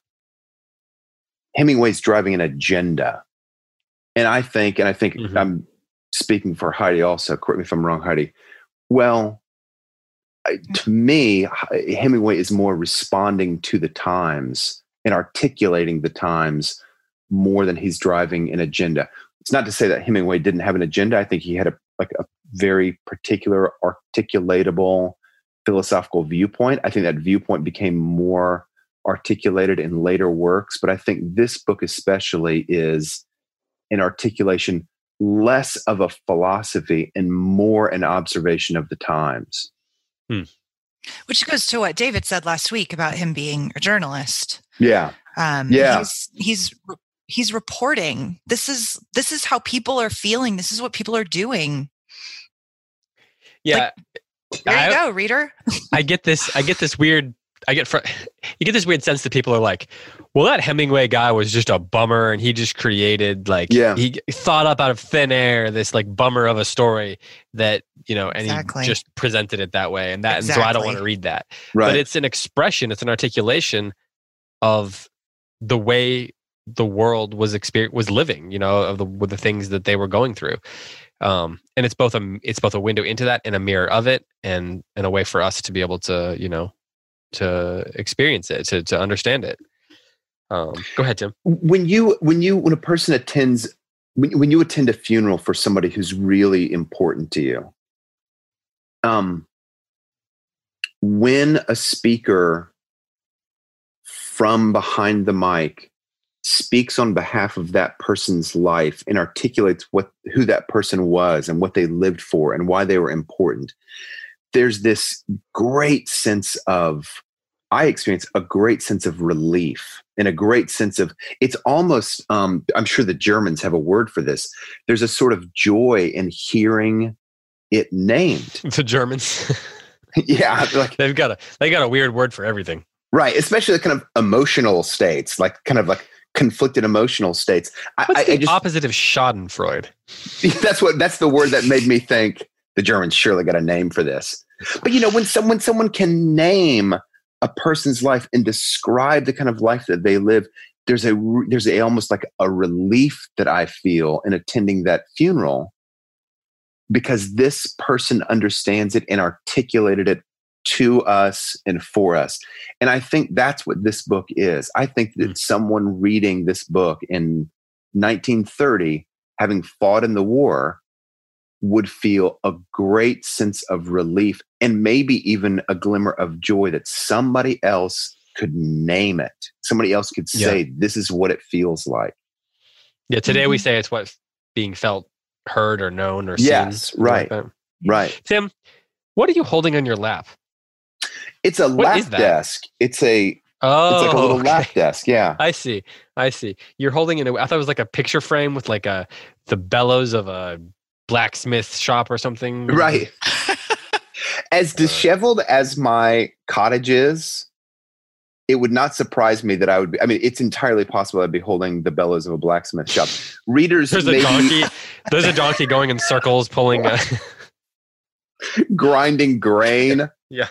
Hemingway's driving an agenda. And I think, and I think Mhm. I'm speaking for Heidi also, correct me if I'm wrong, Heidi. Well, to me, Hemingway is more responding to the times and articulating the times more than he's driving an agenda. It's not to say that Hemingway didn't have an agenda. I think he had a like a very particular articulatable philosophical viewpoint. I think that viewpoint became more articulated in later works, but I think this book especially is an articulation less of a philosophy and more an observation of the times. Which goes to what David said last week about him being a journalist. Yeah. Um, Yeah. he's he's he's reporting. This is this is how people are feeling. This is what people are doing. yeah There I- you go, reader. I get this. I get this weird. I get fr- you get this weird sense that people are like, "Well, that Hemingway guy was just a bummer, and he just created like Yeah. he thought up out of thin air this like bummer of a story that you know, and Exactly. he just presented it that way, and that. And so I don't want to read that. Right. But it's an expression. It's an articulation of the way the world was experience was living. You know, of the with the things that they were going through. Um, and it's both a it's both a window into that and a mirror of it, and and a way for us to be able to you know to experience it to to understand it. Um, go ahead, Tim. when you when you when a person attends when, when you attend a funeral for somebody who's really important to you um when a speaker from behind the mic speaks on behalf of that person's life and articulates what who that person was and what they lived for and why they were important there's this great sense of i experience a great sense of relief and a great sense of it's almost um, i'm sure the germans have a word for this. There's a sort of joy in hearing it named. The Germans, (laughs) yeah like they've got a they got a weird word for everything. right especially the kind of emotional states like kind of like conflicted emotional states. What's I, the I just opposite of Schadenfreude? (laughs) that's what that's the word that made me think the germans surely got a name for this. But you know when someone someone can name a person's life and describe the kind of life that they live there's a there's a almost like a relief that i feel in attending that funeral because this person understands it and articulated it to us and for us. And I think that's what this book is. I think that Mm. someone reading this book in 1930, having fought in the war, would feel a great sense of relief and maybe even a glimmer of joy that somebody else could name it. Somebody else could Yeah. say, This is what it feels like. Yeah, today we Mhm. say it's what being felt, heard, or known, or Yes, seen. something like right. that. Right. Tim, what are you holding on your lap? It's a What lap desk. It's a Oh, it's like a little okay. lap desk. Yeah. I see. I see. You're holding it. I thought it was like a picture frame with like a the bellows of a blacksmith shop or something. Right. (laughs) As disheveled as my cottage is, it would not surprise me that I would be. I mean, it's entirely possible I'd be holding the bellows of a blacksmith shop. (laughs) Readers, There's a donkey. (laughs) There's a donkey going in circles, pulling. A, (laughs) grinding grain. Yeah.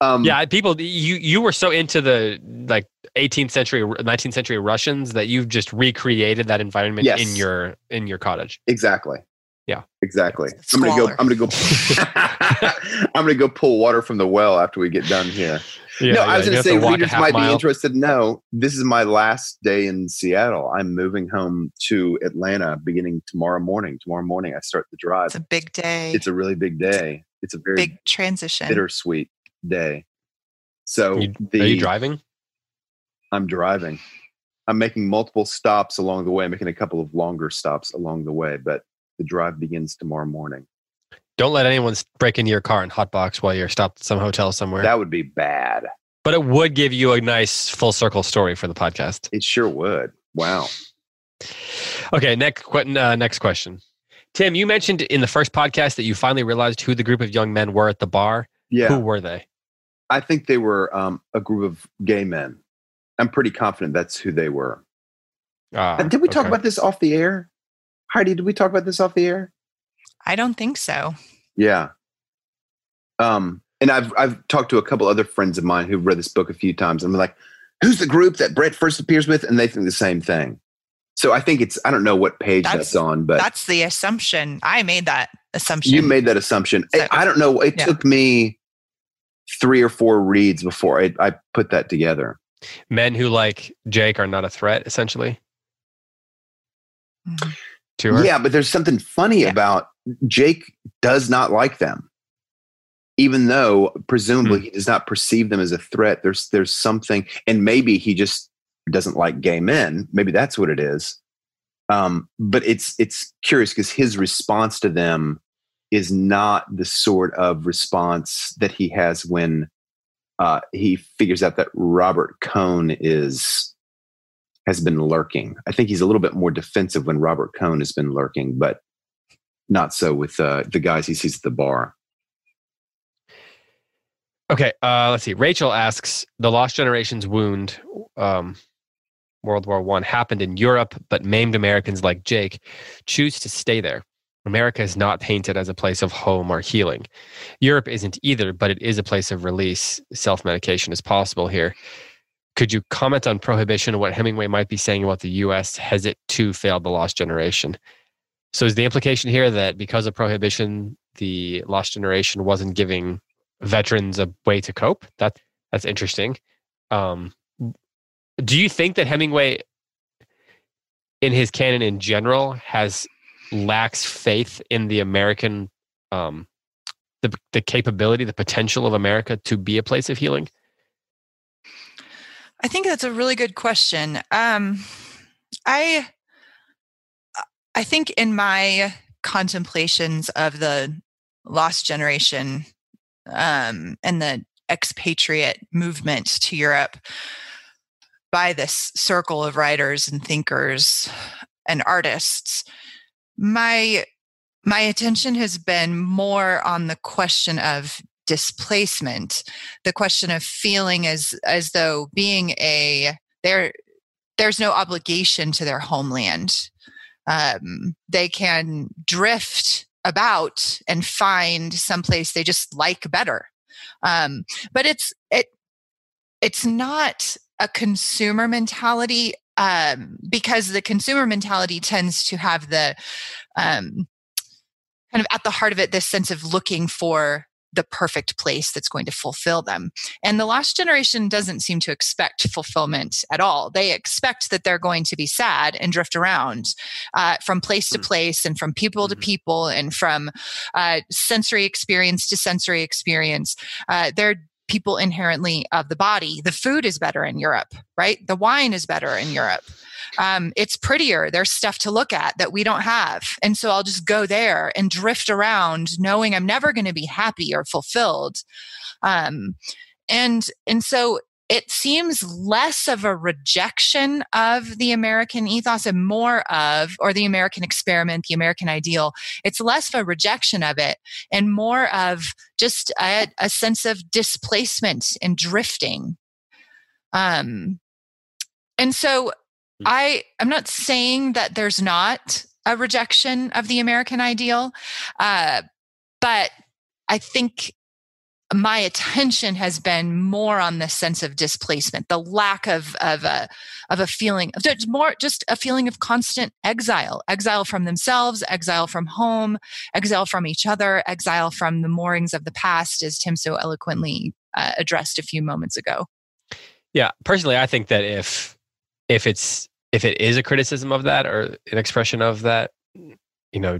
Um, yeah, people. You you were so into the like 18th century, 19th century Russians that you've just recreated that environment Yes. in your in your cottage. Exactly. Yeah. Exactly. I'm gonna go. I'm gonna go. (laughs) (laughs) I'm gonna go pull water from the well after we get done here. Yeah, no, yeah, I was going to have say walk a readers half might be interested. No, this is my last day in Seattle. I'm moving home to Atlanta beginning tomorrow morning. Tomorrow morning, I start the drive. It's a big day. It's a really big day. It's a very big transition. bittersweet day. So You- the Are you driving? I'm driving. I'm making multiple stops along the way. I'm making a couple of longer stops along the way, but the drive begins tomorrow morning. Don't let anyone break into your car and hotbox while you're stopped at some hotel somewhere. That would be bad. but it would give you a nice full circle story for the podcast. It sure would. Wow. Okay, next uh, next question. Tim, you mentioned in the first podcast that you finally realized who the group of young men were at the bar. Yeah. Who were they? I think they were um, a group of gay men. I'm pretty confident that's who they were. Ah, And did we talk okay. about this off the air? Heidi, did we talk about this off the air? I don't think so. Yeah. Um, and I've I've talked to a couple other friends of mine who've read this book a few times. And I'm like, who's the group that Brett first appears with? And they think the same thing. So I think it's I don't know what page that's, That's- on, but That's the assumption. I made that assumption. you made that assumption. I- So- I don't know. It Yeah. took me three or four reads before I, I put that together. men who like Jake are not a threat, essentially. Mhm. To her. Yeah, but there's something funny Yeah. about Jake does not like them. Even though presumably Hmm. he does not perceive them as a threat, there's there's something, and maybe he just doesn't like gay men. Maybe that's what it is. Um, but it's it's curious because his response to them is not the sort of response that he has when uh, he figures out that Robert Cohn is has been lurking. I think he's a little bit more defensive when Robert Cohn has been lurking, but not so with uh, the guys he sees at the bar. Okay, uh, let's see. Rachel asks, "The Lost Generation's wound, um, World War One, happened in Europe, but maimed Americans like Jake choose to stay there. America is not painted as a place of home or healing. Europe isn't either, but it is a place of release. Self medication is possible here. Could you comment on prohibition and what Hemingway might be saying about the U.S. Has it too failed the Lost Generation? So, is the implication here that because of prohibition, the Lost Generation wasn't giving veterans a way to cope. That that's interesting. Um, do you think that Hemingway, in his canon in general, has lacks faith in the American, um, the the capability, the potential of America to be a place of healing? I think that's a really good question. Um, I I think in my contemplations of the lost generation um, and the expatriate movement to Europe by this circle of writers and thinkers and artists, my my attention has been more on the question of displacement. The question of feeling as as though being a there there's no obligation to their homeland. Um, they can drift about and find someplace they just like better. Um, but it's it it's not a consumer mentality um, because the consumer mentality tends to have the um, kind of at the heart of it this sense of looking for the perfect place that's going to fulfill them. And the last generation doesn't seem to expect fulfillment at all. They expect that they're going to be sad and drift around uh, from place to hmm. place and from people to hmm. people and from uh, sensory experience to sensory experience. Uh, they're people inherently of the body. The food is better in Europe, right? The wine is better in Europe. Um, it's prettier. There's stuff to look at that we don't have. And so I'll just go there and drift around knowing I'm never going to be happy or fulfilled. Um, and, and so it seems less of a rejection of the American ethos and more of, or the American experiment, the American ideal. It's less of a rejection of it and more of just a, a sense of displacement and drifting. Um, and so. I, I'm not saying that there's not a rejection of the American ideal, uh, but I think my attention has been more on the sense of displacement, the lack of of a of a feeling of more just a feeling of constant exile, exile from themselves, exile from home, exile from each other, exile from the moorings of the past, as Tim so eloquently uh, addressed a few moments ago. Yeah, personally, I think that if if it's if it is a criticism of that or an expression of that, you know,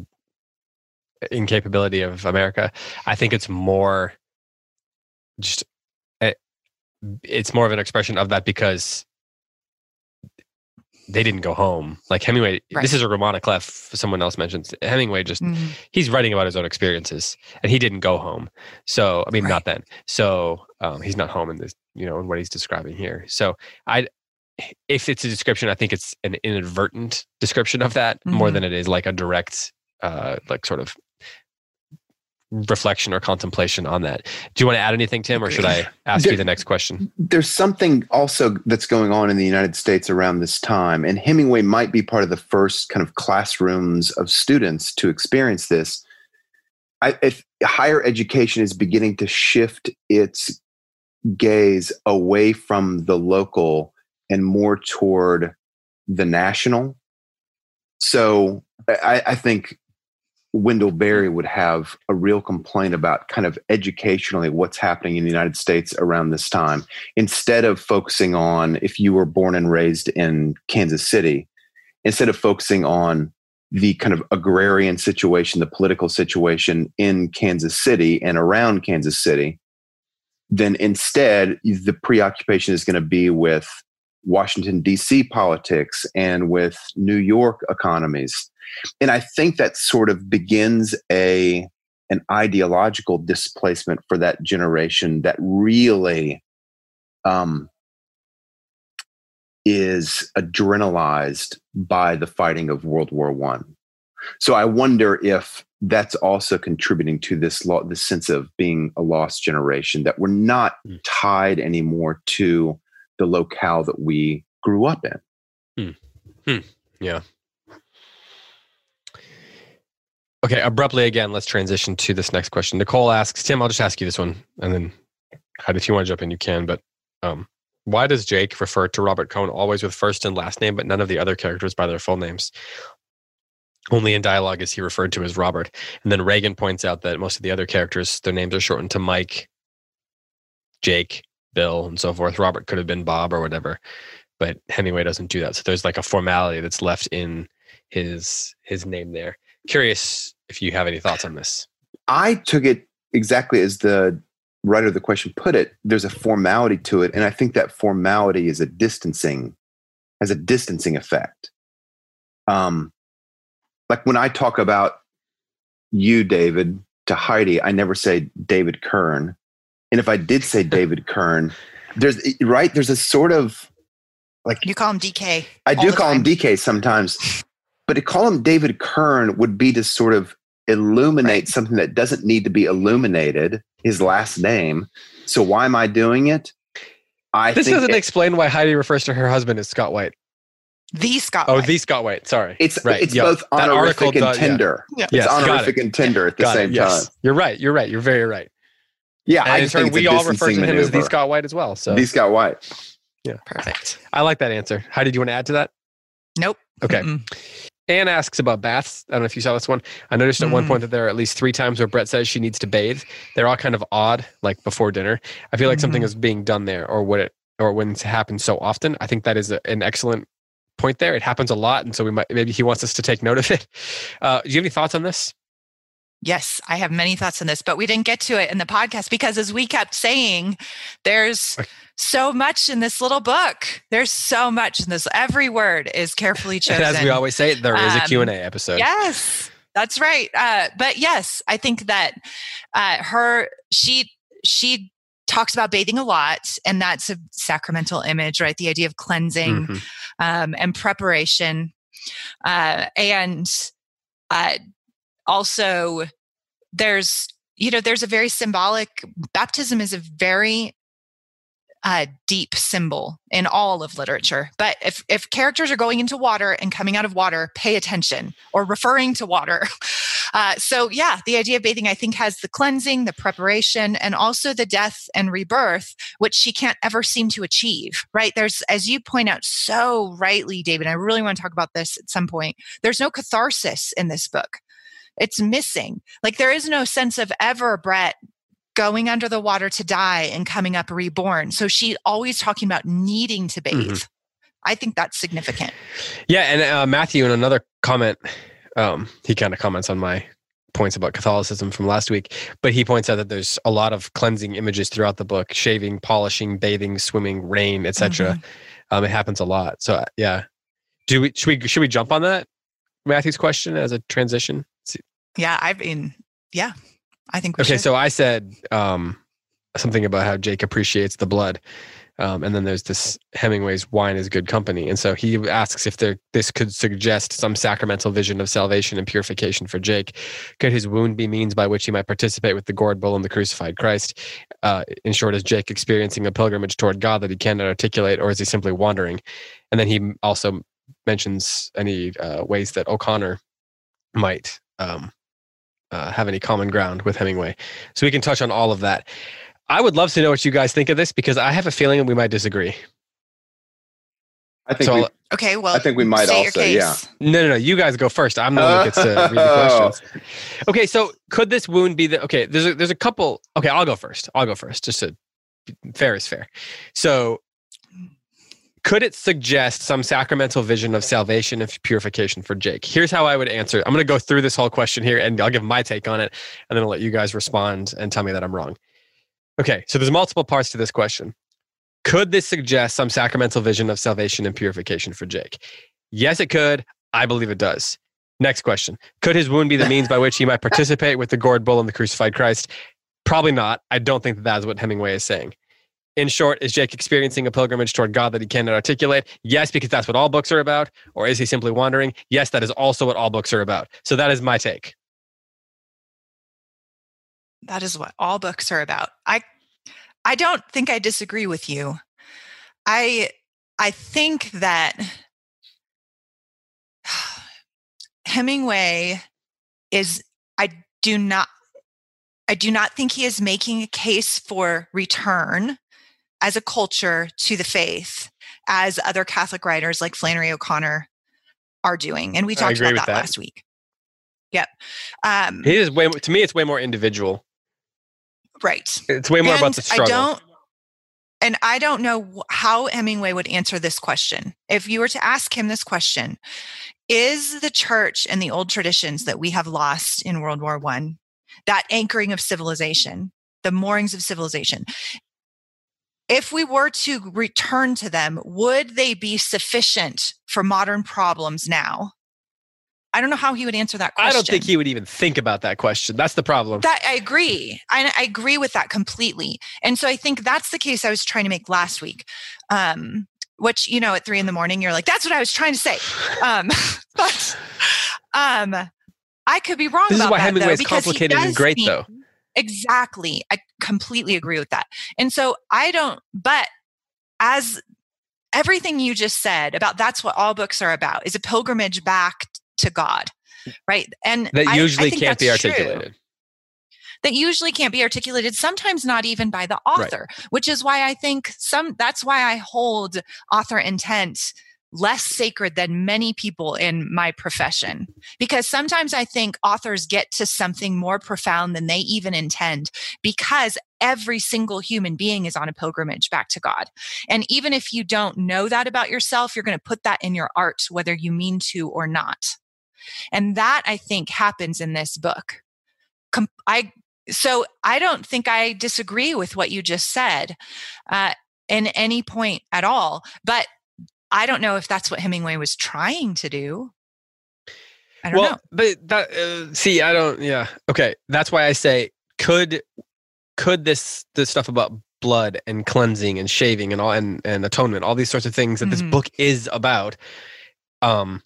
incapability of America, I think it's more just it, eh, it's more of an expression of that because they didn't go home. Like Hemingway, right. this is a roman clef. Someone else mentions Hemingway. Just mm-hmm. he's writing about his own experiences, and he didn't go home. So I mean, right. not then. So um, he's not home in this, you know, in what he's describing here. So I, if it's a description, I think it's an inadvertent description of that mm-hmm. more than it is like a direct, uh, like sort of reflection or contemplation on that. Do you want to add anything, Tim, or should I ask there, you the next question? There's something also that's going on in the United States around this time, and Hemingway might be part of the first kind of classrooms of students to experience this. I, if higher education is beginning to shift its gaze away from the local and more toward the national. So I, I think Wendell Berry would have a real complaint about kind of educationally what's happening in the United States around this time. Instead of focusing on if you were born and raised in Kansas City, instead of focusing on the kind of agrarian situation, the political situation in Kansas City and around Kansas City, then instead the preoccupation is going to be with Washington, D.C. politics and with New York economies and I think that sort of begins a an ideological displacement for that generation that really um, is adrenalized by the fighting of World War One. So I wonder if that's also contributing to this lo- this sense of being a lost generation that we're not mm. tied anymore to the locale that we grew up in. Mm. Hmm. Yeah. Okay, abruptly again, let's transition to this next question. Nicole asks, Tim, I'll just ask you this one, and then if you want to jump in, you can. But um, why does Jake refer to Robert Cohn always with first and last name, but none of the other characters by their full names? Only in dialogue is he referred to as Robert. And then Reagan points out that most of the other characters, their names are shortened to Mike, Jake, Bill, and so forth. Robert could have been Bob or whatever, but Hemingway doesn't do that. So there's like a formality that's left in his his name there. Curious if you have any thoughts on this. I took it exactly as the writer of the question put it. There's a formality to it, and I think that formality is a distancing, has a distancing effect. Um, like when I talk about you, David, to Heidi, I never say David Kern. And if I did say David (laughs) Kern, there's right, there's a sort of like you call him DK. I do call time. him DK sometimes. But to call him David Kern would be to sort of illuminate right. something that doesn't need to be illuminated, his last name. So why am I doing it? I this doesn't it, explain why Heidi refers to her husband as Scott White. The Scott. Oh, White. the Scott White. Sorry, it's right. it's Yo, both honorific and tender. Yeah. yeah. It's yes, honorific it. and tender at the got same yes. time. You're right. You're right. You're very right. Yeah, and I in turn, we all refer to him maneuver. as the Scott White as well. So the Scott White. Yeah, perfect. I like that answer. How did you want to add to that? Nope. Okay. Mm-mm. Anne asks about baths. I don't know if you saw this one. I noticed at one Mm. point that there are at least three times where Brett says she needs to bathe. They're all kind of odd, like before dinner. I feel like something Mhm. is being done there, or what it, or when it happens so often. I think that is a, an excellent point there. It happens a lot, and so we might maybe he wants us to take note of it. Uh, do you have any thoughts on this? Yes, I have many thoughts on this, but we didn't get to it in the podcast because, as we kept saying, there's so much in this little book. There's so much in this. Every word is carefully chosen. (laughs) as we always say, there is a Um, Q and A episode. Yes, that's right. Uh, but yes, I think that uh, her she she talks about bathing a lot, and that's a sacramental image, right? The idea of cleansing Mhm. um, and preparation, uh, and uh, also there's you know there's a very symbolic baptism is a very uh, deep symbol in all of literature. But if, if characters are going into water and coming out of water, pay attention or referring to water. (laughs) Uh, so, yeah, the idea of bathing, I think, has the cleansing, the preparation, and also the death and rebirth, which she can't ever seem to achieve, right? There's, as you point out so rightly, David, I really want to talk about this at some point. There's no catharsis in this book. It's missing. Like, there is no sense of ever, Brett, going under the water to die and coming up reborn. So she always talking about needing to bathe. Mhm. I think that's significant. Yeah, and uh, Matthew, in another comment, um, he kind of comments on my points about Catholicism from last week, but he points out that there's a lot of cleansing images throughout the book: shaving, polishing, bathing, swimming, rain, etc. Mhm. Um, it happens a lot. So yeah, do we should we should we jump on that Matthew's question as a transition? Yeah, I mean, yeah, I think we Okay, should. so I said um, something about how Jake appreciates the blood. Um, and then there's this Hemingway's wine is good company. And so he asks if there, this could suggest some sacramental vision of salvation and purification for Jake. Could his wound be means by which he might participate with the gored bull and the crucified Christ? Uh, in short, is Jake experiencing a pilgrimage toward God that he cannot articulate, or is he simply wandering? And then he also mentions any uh, ways that O'Connor might um, uh, have any common ground with Hemingway. So we can touch on all of that. I would love to know what you guys think of this because I have a feeling we might disagree. I think So we, okay, well, I think we might also, yeah. No, no, no. You guys go first. I'm the one who gets to read the (laughs) questions. Okay, so could this wound be the okay? There's a, there's a couple. Okay, I'll go first. I'll go first. Just to fair is fair. So, could it suggest some sacramental vision of salvation and purification for Jake? Here's how I would answer. I'm going to go through this whole question here, and I'll give my take on it, and then I'll let you guys respond and tell me that I'm wrong. Okay, so there's multiple parts to this question. Could this suggest some sacramental vision of salvation and purification for Jake? Yes, it could. I believe it does. Next question. Could his wound be the means by which he might participate with the gored bull and the crucified Christ? Probably not. I don't think that that is what Hemingway is saying. In short, is Jake experiencing a pilgrimage toward God that he cannot articulate? Yes, because that's what all books are about. Or is he simply wandering? Yes, that is also what all books are about. So that is my take. That is what all books are about. I I don't think I disagree with you. I I think that (sighs) Hemingway is I do not I do not think he is making a case for return as a culture to the faith as other Catholic writers like Flannery O'Connor are doing. And we talked about that, that. last week. Yep. Um, He is way to me. It's way more individual. right. It's way more about the struggle. I don't, and I don't know how Hemingway would answer this question. If you were to ask him this question, is the church and the old traditions that we have lost in World War One, that anchoring of civilization, the moorings of civilization, if we were to return to them, would they be sufficient for modern problems now? I don't know how he would answer that question. I don't think he would even think about that question. That's the problem. That I agree. I, I agree with that completely. And so I think that's the case I was trying to make last week. Um, which you know, at three in the morning, you're like, "That's what I was trying to say." Um, (laughs) but um, I could be wrong This is about why that Hemingway though, is complicated and great, seem- though. Exactly. I completely agree with that. And so I don't, but as everything you just said about that's what all books are about is a pilgrimage back to God, mm. right? And that I- I usually think can't be that's true articulated. that usually can't be articulated sometimes not even by the author which is why i think some that's why i hold author intent less sacred than many people in my profession because sometimes I think authors get to something more profound than they even intend because every single human being is on a pilgrimage back to God. And even if you don't know that about yourself, you're going to put that in your art, whether you mean to or not. And that I think happens in this book. I so I don't think I disagree with what you just said uh, in any point at all. But I don't know if that's what Hemingway was trying to do. I don't well, know. but that uh, see, I don't. Yeah, okay. That's why I say could could this this stuff about blood and cleansing and shaving and all and, and atonement, all these sorts of things that mm-hmm. this book is about, um,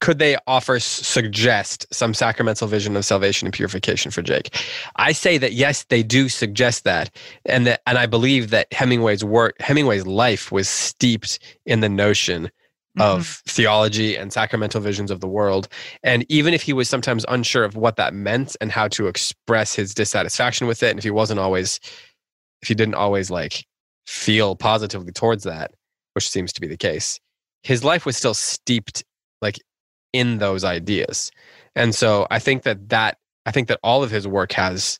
could they offer suggest some sacramental vision of salvation and purification for Jake? I say that yes, they do suggest that, and that, and I believe that Hemingway's work, Hemingway's life, was steeped in the notion mm-hmm. of theology and sacramental visions of the world. And even if he was sometimes unsure of what that meant and how to express his dissatisfaction with it, and if he wasn't always, if he didn't always like feel positively towards that, which seems to be the case, his life was still steeped like in those ideas. And so I think that that I think that all of his work has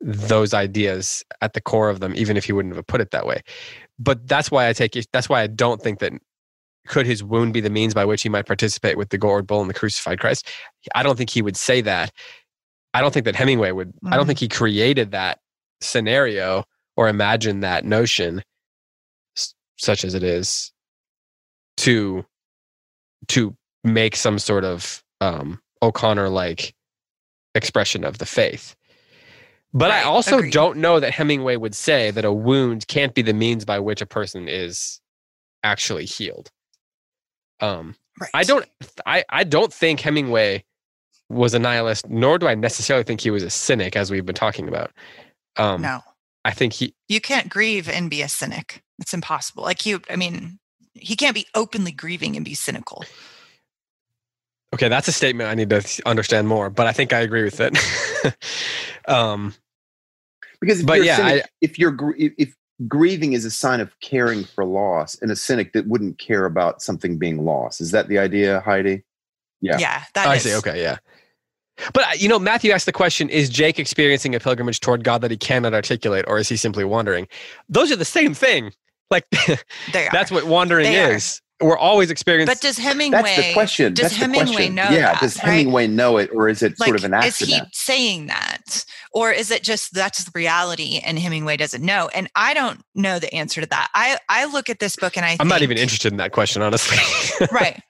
those ideas at the core of them, even if he wouldn't have put it that way. But that's why I take that's why I don't think that could his wound be the means by which he might participate with the gored bull and the crucified Christ. I don't think he would say that. I don't think that Hemingway would. Mm. I don't think mm. he created that scenario or imagined that notion, such as it is, to to make some sort of um, O'Connor like expression of the faith. But right, I also agreed. don't know that Hemingway would say that a wound can't be the means by which a person is actually healed. Um, right. I don't. I I don't think Hemingway was a nihilist, nor do I necessarily think he was a cynic, as we've been talking about. Um, no, I think he. You can't grieve and be a cynic. It's impossible. Like you, I mean, he can't be openly grieving and be cynical. Okay, that's a statement I need to understand more, but I think I agree with it. (laughs) um, because if but you're yeah, cynic, I, if you're if grieving is a sign of caring for loss, and a cynic that wouldn't care about something being lost, is that the idea, Heidi? Yeah, yeah, that I is. see. Okay, yeah. But uh, you know, Matthew asked the question: Is Jake experiencing a pilgrimage toward God that he cannot articulate, or is he simply wandering? Those are the same thing. Like (laughs) that's what wandering they is. Are we're always experiencing. But does Hemingway? That's the question. Does that's Hemingway know? Yeah. That, does Hemingway right? know it, or is it like, sort of an accident? Is he saying that, or is it just that's the reality, and Hemingway doesn't know? And I don't know the answer to that. I I look at this book and I. I'm think, not even interested in that question, honestly. (laughs) right.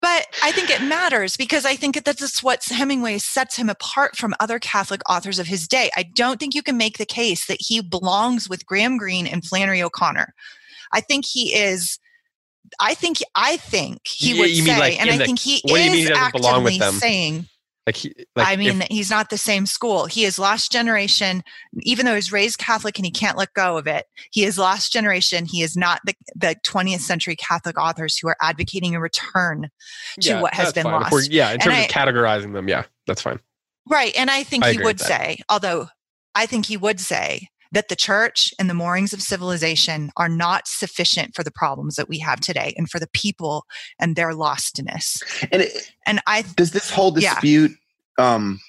But I think it matters because I think that that's what Hemingway sets him apart from other Catholic authors of his day. I don't think you can make the case that he belongs with Graham Greene and Flannery O'Connor. I think he is I think I think he would say, like and I the, think he is actively saying. Like he, like I mean, if, he's not the same school. He is lost generation, even though he's raised Catholic and he can't let go of it. He is lost generation. He is not the, the 20th century Catholic authors who are advocating a return to yeah, what has been fine. lost. Yeah, in terms I, of categorizing them, yeah, that's fine. Right. And I think I he would say, although I think he would say that the church and the moorings of civilization are not sufficient for the problems that we have today and for the people and their lostness. And it, and I does this whole dispute yeah. um,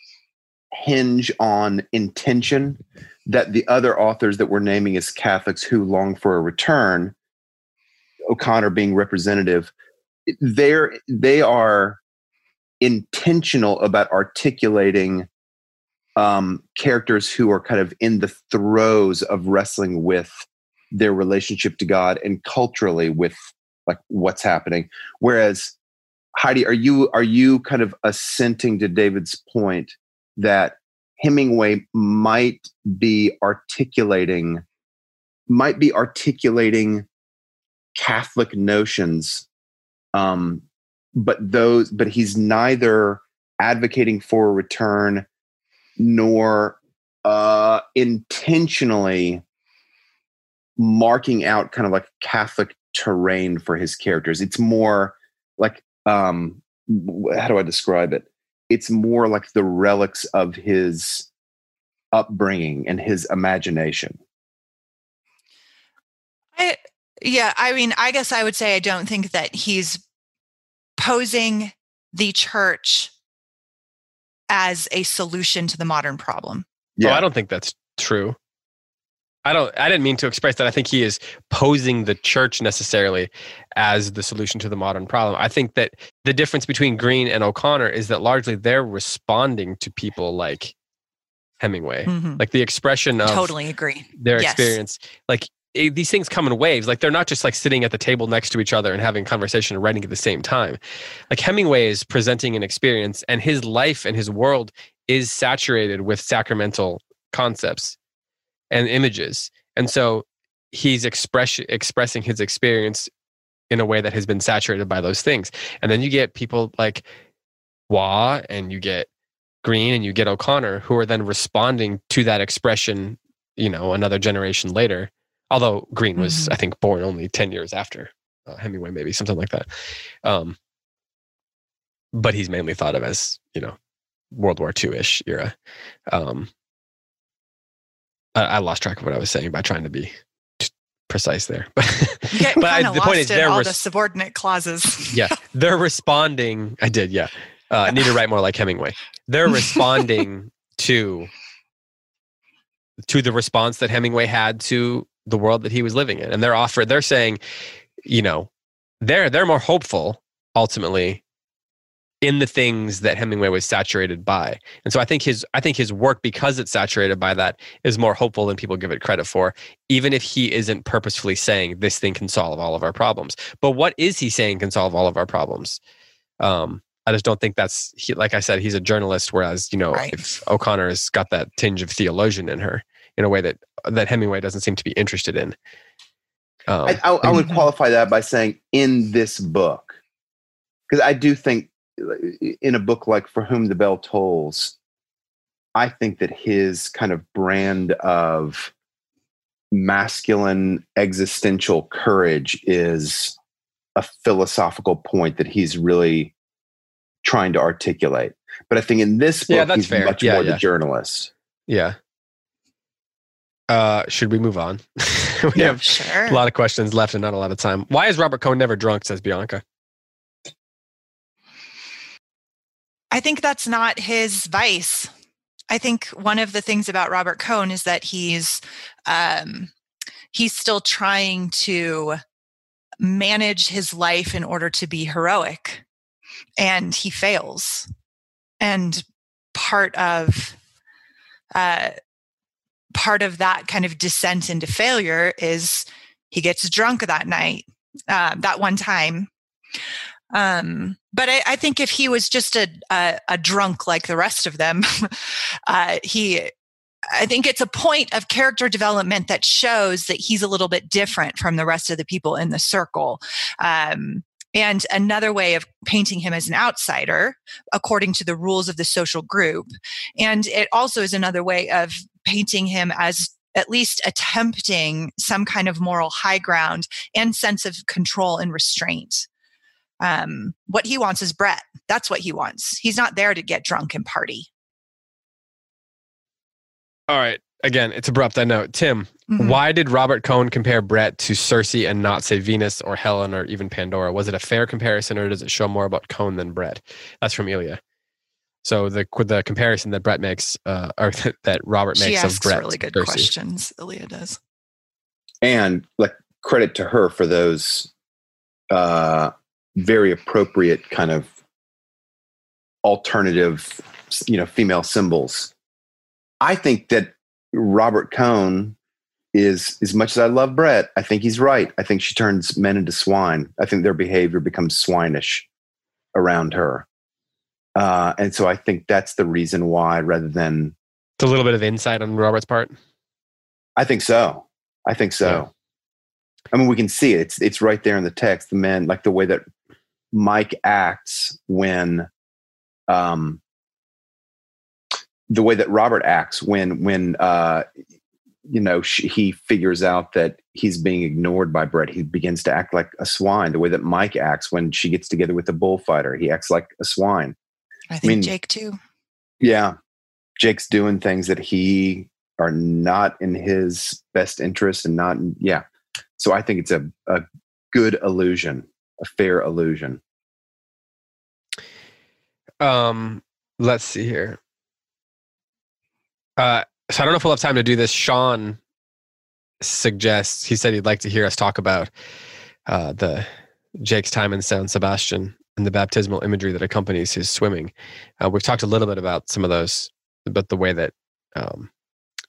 hinge on intention that the other authors that we're naming as Catholics who long for a return, O'Connor being representative, they're they are intentional about articulating um, characters who are kind of in the throes of wrestling with their relationship to God and culturally with like what's happening. Whereas Heidi, are you are you kind of assenting to David's point that Hemingway might be articulating might be articulating Catholic notions, um, but those but he's neither advocating for a return nor uh, intentionally marking out kind of like Catholic terrain for his characters. It's more like um, how do I describe it? It's more like the relics of his upbringing and his imagination. I Yeah, I mean, I guess I would say I don't think that he's posing the church as a solution to the modern problem. Yeah, oh, I don't think that's true. I don't I didn't mean to express that. I think he is posing the church necessarily as the solution to the modern problem. I think that the difference between Greene and O'Connor is that largely they're responding to people like Hemingway. Mm-hmm. Like the expression of totally agree. Their yes. experience. Like it, these things come in waves. Like they're not just like sitting at the table next to each other and having conversation and writing at the same time. Like Hemingway is presenting an experience and his life and his world is saturated with sacramental concepts and images. And so he's express, expressing his experience in a way that has been saturated by those things. And then you get people like Waugh and you get Greene and you get O'Connor who are then responding to that expression, you know, another generation later. Although Greene was, mm-hmm. I think, born only 10 years after uh, Hemingway, maybe something like that. Um, but he's mainly thought of as, you know, World War II ish era. Um, I, I, lost track of what I was saying by trying to be precise there. (laughs) But, but I, the point is, they're all res- the subordinate clauses. yeah, (laughs) they're responding. I did. Yeah, uh, I need to write more like Hemingway. They're responding (laughs) to to the response that Hemingway had to the world that he was living in, and they're offered, They're saying, you know, they're they're more hopeful ultimately in the things that Hemingway was saturated by. And so I think his I think his work because it's saturated by that is more hopeful than people give it credit for, even if he isn't purposefully saying this thing can solve all of our problems. But what is he saying can solve all of our problems? Um, I just don't think that's he, like I said, he's a journalist, whereas you know right. if O'Connor has got that tinge of theologian in her in a way that that Hemingway doesn't seem to be interested in. Um, I, I, I would qualify that by saying in this book, because I do think in a book like For Whom the Bell Tolls, I think that his kind of brand of masculine existential courage is a philosophical point that he's really trying to articulate. But I think in this book, yeah, he's fair. much yeah, more yeah. the journalist. Yeah. Uh, should we move on? (laughs) we yeah, have sure. a lot of questions left and not a lot of time. Why is Robert Cohn never drunk? Says Bianca. I think that's not his vice. I think one of the things about Robert Cohn is that he's um, he's still trying to manage his life in order to be heroic, and he fails. And part of uh, part of that kind of descent into failure is he gets drunk that night, uh, that one time. Um, but I, I, think if he was just a, a, a drunk like the rest of them, (laughs) uh, he, I think it's a point of character development that shows that he's a little bit different from the rest of the people in the circle. Um, and another way of painting him as an outsider according to the rules of the social group. And it also is another way of painting him as at least attempting some kind of moral high ground and sense of control and restraint. Um, what he wants is Brett. That's what he wants. He's not there to get drunk and party. All right. Again, it's abrupt. I know. Tim, mm-hmm. why did Robert Cohn compare Brett to Circe and not say Venus or Helen or even Pandora? Was it a fair comparison or does it show more about Cohn than Brett? That's from Ilya. So the the comparison that Brett makes, uh, (laughs) or that Robert she makes of Brett, really good Circe. questions. Ilya does, and like credit to her for those uh, very appropriate kind of alternative, you know, female symbols. I think that Robert Cohn is as much as I love Brett, I think he's right. I think she turns men into swine. I think their behavior becomes swinish around her. Uh, and so I think that's the reason why, rather than it's a little bit of insight on Robert's part. I think so. I think so. Yeah. I mean, we can see it. It's it's right there in the text. The men, like the way that Mike acts when um, the way that Robert acts when when uh, you know she, he figures out that he's being ignored by Brett. He begins to act like a swine. The way that Mike acts when she gets together with the bullfighter, he acts like a swine. I think I mean, Jake too. Yeah, Jake's doing things that he are not in his best interest and not. Yeah, So I think it's a, a good illusion, a fair illusion. Um, let's see here. Uh, so I don't know if we'll have time to do this. Sean suggests he said he'd like to hear us talk about uh, the Jake's time in San Sebastian and the baptismal imagery that accompanies his swimming. Uh, we've talked a little bit about some of those, but the way that um,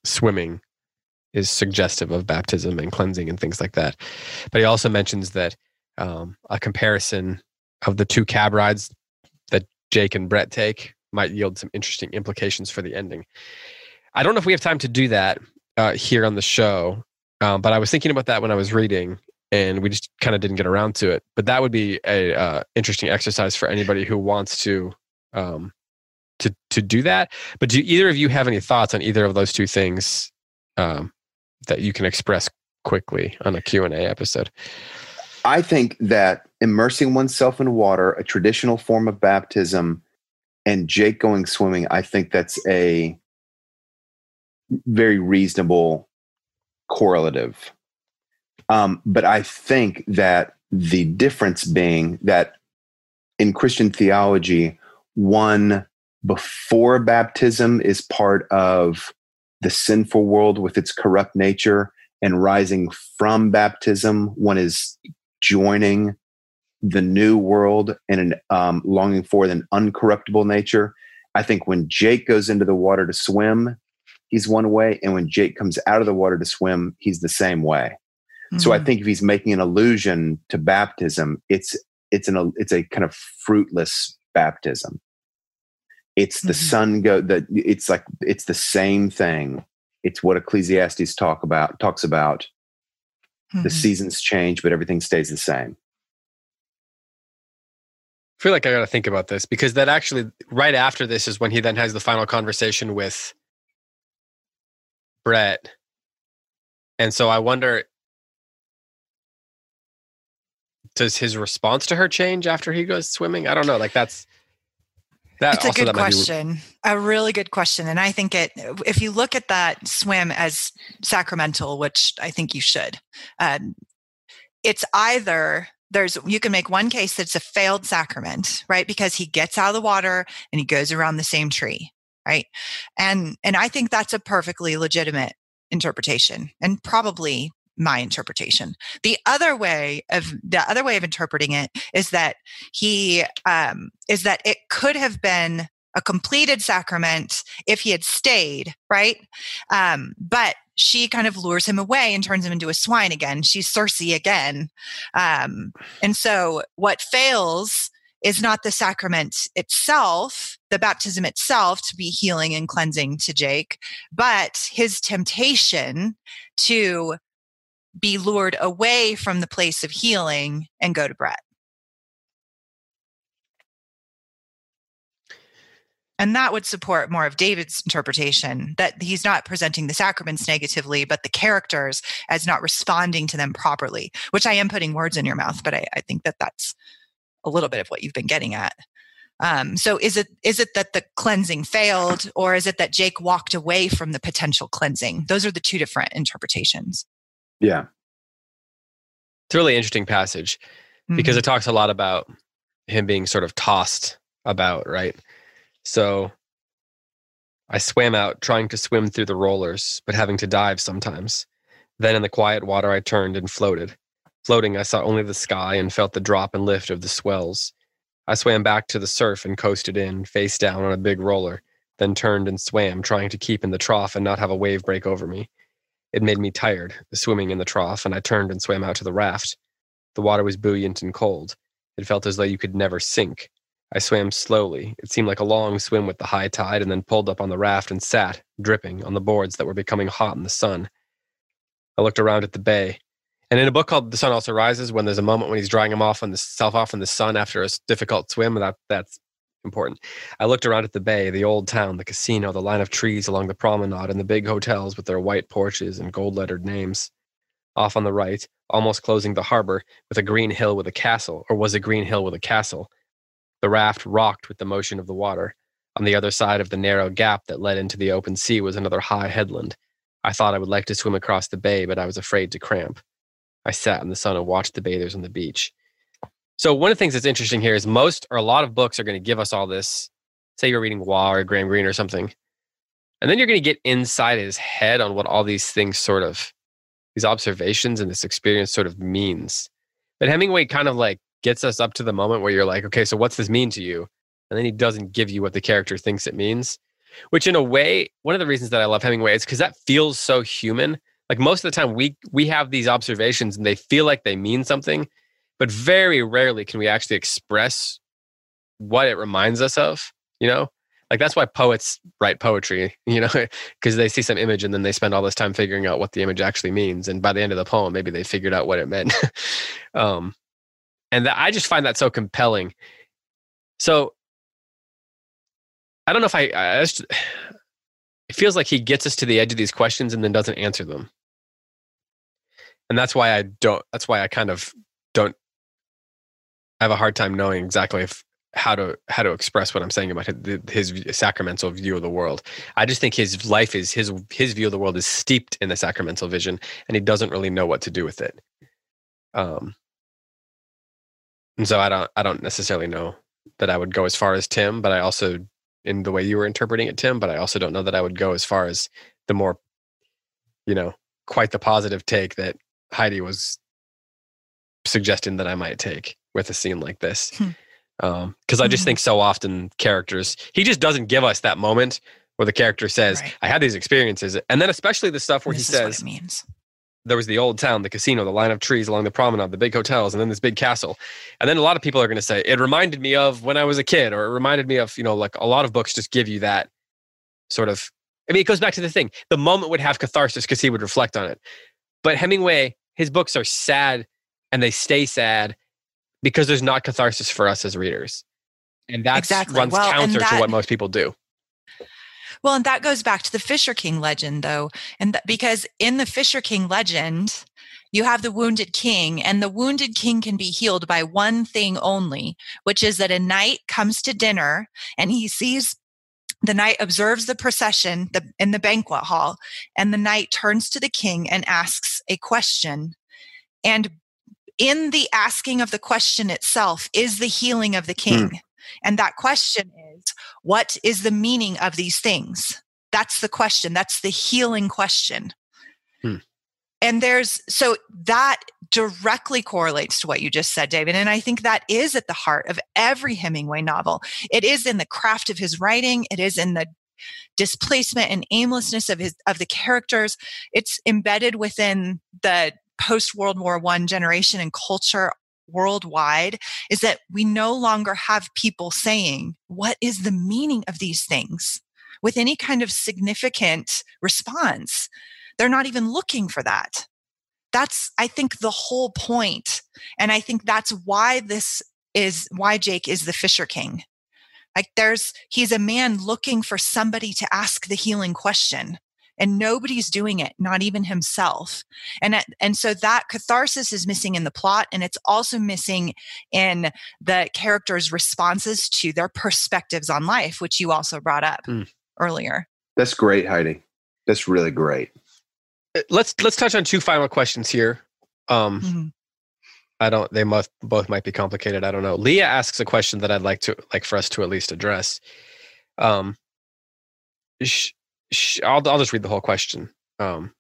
swimming is suggestive of baptism and cleansing and things like that. But he also mentions that um, a comparison of the two cab rides that Jake and Brett take might yield some interesting implications for the ending. I don't know if we have time to do that uh, here on the show, um, but I was thinking about that when I was reading, and we just kind of didn't get around to it. But that would be a uh, interesting exercise for anybody who wants to um, to to do that. But do either of you have any thoughts on either of those two things um, that you can express quickly on a Q and A episode? I think that immersing oneself in water, a traditional form of baptism, and Jake going swimming, I think that's a very reasonable correlative. Um, but I think that the difference being that in Christian theology, one before baptism is part of the sinful world with its corrupt nature, and rising from baptism, one is joining the new world and an, um, longing for an uncorruptible nature. I think when Jake goes into the water to swim, he's one way, and when Jake comes out of the water to swim, he's the same way. Mm-hmm. So I hmm. think if he's making an allusion to baptism, it's it's an it's a kind of fruitless baptism. It's the mm-hmm. sun go that it's like it's the same thing. It's what Ecclesiastes talk about talks about. Mm-hmm. The seasons change, but everything stays the same. I feel like I got to think about this because that actually right after this is when he then has the final conversation with Brett. And so I wonder does his response to her change after he goes swimming? I don't know. Like that's that it's a good question. Be... A really good question. And I think it if you look at that swim as sacramental, which I think you should, um, it's either there's you can make one case that's a failed sacrament, right? Because he gets out of the water and he goes around the same tree right? And and i think that's a perfectly legitimate interpretation and probably my interpretation. The other way of the other way of interpreting it is that he um, is that it could have been a completed sacrament if he had stayed right? Um, but she kind of lures him away and turns him into a swine again. She's circe again. Um, and so what fails is not the sacrament itself, the baptism itself to be healing and cleansing to Jake, but his temptation to be lured away from the place of healing and go to Brett. And that would support more of David's interpretation that he's not presenting the sacraments negatively, but the characters as not responding to them properly, which I am putting words in your mouth, but I, I think that that's a little bit of what you've been getting at. Um, so is it is it that the cleansing failed, or is it that Jake walked away from the potential cleansing? Those are the two different interpretations. Yeah, it's a really interesting passage mm-hmm. because it talks a lot about him being sort of tossed about, right? So I swam out, trying to swim through the rollers, but having to dive sometimes. Then in the quiet water, I turned and floated. Floating, I saw only the sky and felt the drop and lift of the swells. I swam back to the surf and coasted in, face down on a big roller, then turned and swam, trying to keep in the trough and not have a wave break over me. It made me tired, swimming in the trough, and I turned and swam out to the raft. The water was buoyant and cold. It felt as though you could never sink. I swam slowly. It seemed like a long swim with the high tide, and then pulled up on the raft and sat, dripping, on the boards that were becoming hot in the sun. I looked around at the bay. And in a book called The Sun Also Rises, when there's a moment when he's drying himself on the self off in the sun after a difficult swim, that that's important. I looked around at the bay, the old town, the casino, the line of trees along the promenade, and the big hotels with their white porches and gold lettered names. Off on the right, almost closing the harbor, with a green hill with a castle, or was a green hill with a castle. The raft rocked with the motion of the water. On the other side of the narrow gap that led into the open sea was another high headland. I thought I would like to swim across the bay, but I was afraid to cramp. I sat in the sun and watched the bathers on the beach. So one of the things that's interesting here is most or a lot of books are going to give us all this. Say you're reading Waugh or Graham Greene or something, and then you're going to get inside his head on what all these things sort of, these observations and this experience sort of means. But Hemingway kind of like gets us up to the moment where you're like, okay, so what's this mean to you? And then he doesn't give you what the character thinks it means. Which in a way, one of the reasons that I love Hemingway is because that feels so human. Like most of the time we we have these observations and they feel like they mean something, but very rarely can we actually express what it reminds us of you know? Like that's why poets write poetry you know (laughs) because they see some image and then they spend all this time figuring out what the image actually means and by the end of the poem maybe they figured out what it meant. (laughs) Um and that, i just find that so compelling. So i don't know if i, I just, (sighs) it feels like he gets us to the edge of these questions and then doesn't answer them and that's why i don't that's why i kind of don't I have a hard time knowing exactly if how to how to express what I'm saying about his, his sacramental view of the world. I just think his life is his his view of the world is steeped in the sacramental vision, and he doesn't really know what to do with it. Um, and so I don't I don't necessarily know that I would go as far as Tim, but I also in the way you were interpreting it, Tim, but I also don't know that I would go as far as the more, you know, quite the positive take that Heidi was suggesting that I might take with a scene like this. Because hmm. um, I just mm-hmm. think so often characters, he just doesn't give us that moment where the character says, right. I had these experiences. And then especially the stuff where this he says, means. There was the old town, the casino, the line of trees along the promenade, the big hotels, and then this big castle. And then a lot of people are going to say, it reminded me of when I was a kid, or it reminded me of, you know, like a lot of books just give you that sort of. I mean, it goes back to the thing. The moment would have catharsis because he would reflect on it. But Hemingway, his books are sad and they stay sad because there's not catharsis for us as readers. And that exactly. runs well, counter that, to what most people do. Well, and that goes back to the Fisher King legend, though. And th- because in the Fisher King legend, you have the wounded king, and the wounded king can be healed by one thing only, which is that a knight comes to dinner and he sees the knight observes the procession in the banquet hall, and the knight turns to the king and asks a question. And in the asking of the question itself is the healing of the hmm. king. Mm. And that question is, what is the meaning of these things? That's the question. That's the healing question. Mm. And there's so that directly correlates to what you just said, David. And I think that is at the heart of every Hemingway novel. It is in the craft of his writing, it is in the displacement and aimlessness of his of the characters. It's embedded within the post World War One generation and culture worldwide is that we no longer have people saying, What is the meaning of these things? with any kind of significant response. They're not even looking for that. That's, I think, the whole point. And I think that's why this is why Jake is the Fisher King. Like there's, he's a man looking for somebody to ask the healing question and nobody's doing it not even himself and and so that catharsis is missing in the plot and it's also missing in the characters responses to their perspectives on life which you also brought up mm. earlier that's great heidi that's really great let's let's touch on two final questions here um mm-hmm. I don't. They must both might be complicated. I don't know. Leah asks a question that I'd like to like for us to at least address. Um, sh- I'll, I'll just read the whole question. Um,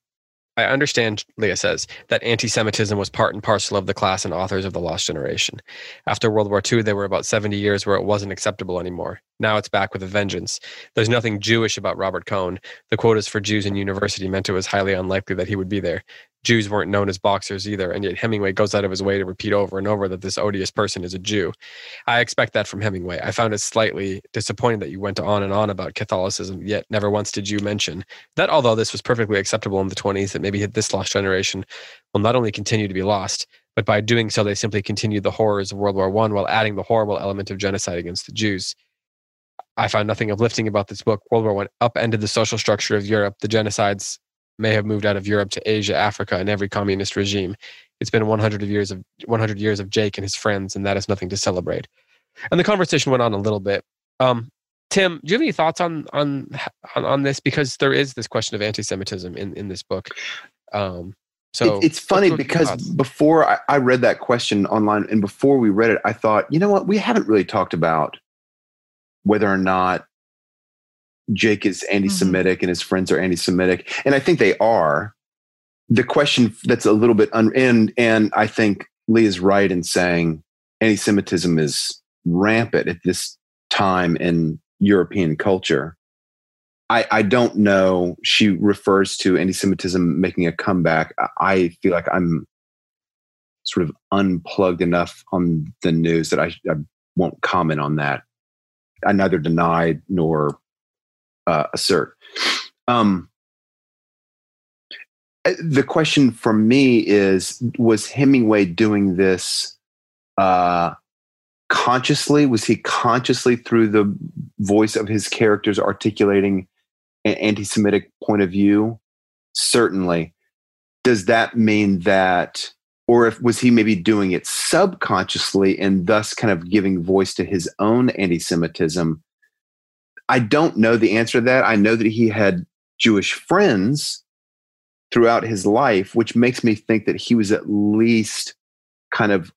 I understand, Leah says, that anti Semitism was part and parcel of the class and authors of The Lost Generation. After World War II, there were about 70 years where it wasn't acceptable anymore. Now it's back with a vengeance. There's nothing Jewish about Robert Cohn. The quotas for Jews in university meant it was highly unlikely that he would be there. Jews weren't known as boxers either, and yet Hemingway goes out of his way to repeat over and over that this odious person is a Jew. I expect that from Hemingway. I found it slightly disappointing that you went on and on about Catholicism, yet never once did you mention that although this was perfectly acceptable in the 20s, that maybe this lost generation will not only continue to be lost, but by doing so, they simply continued the horrors of World War I while adding the horrible element of genocide against the Jews. I found nothing uplifting about this book. World War I upended the social structure of Europe. The genocides may have moved out of Europe to Asia, Africa, and every communist regime. It's been 100 years of 100 years of Jake and his friends, and that is nothing to celebrate. And the conversation went on a little bit. Um, Tim, do you have any thoughts on on on, on this? Because there is this question of anti-Semitism in in this book. Um, So it, it's funny because before I, I read that question online and before we read it, I thought, you know what? We haven't really talked about whether or not Jake is mm-hmm. anti Semitic and his friends are anti Semitic. And I think they are. The question that's a little bit, un- and, and I think Lee is right in saying anti Semitism is rampant at this time in European culture. I, I don't know. She refers to anti Semitism making a comeback. I- I feel like I'm sort of unplugged enough on the news that I, I won't comment on that. I neither deny nor uh, assert. Um, uh, the question for me is was Hemingway doing this uh, consciously? Was he consciously through the voice of his characters articulating an anti Semitic point of view? Certainly. Does that mean that, or if was he maybe doing it subconsciously and thus kind of giving voice to his own anti Semitism? I don't know the answer to that. I know that he had Jewish friends throughout his life, which makes me think that he was at least kind of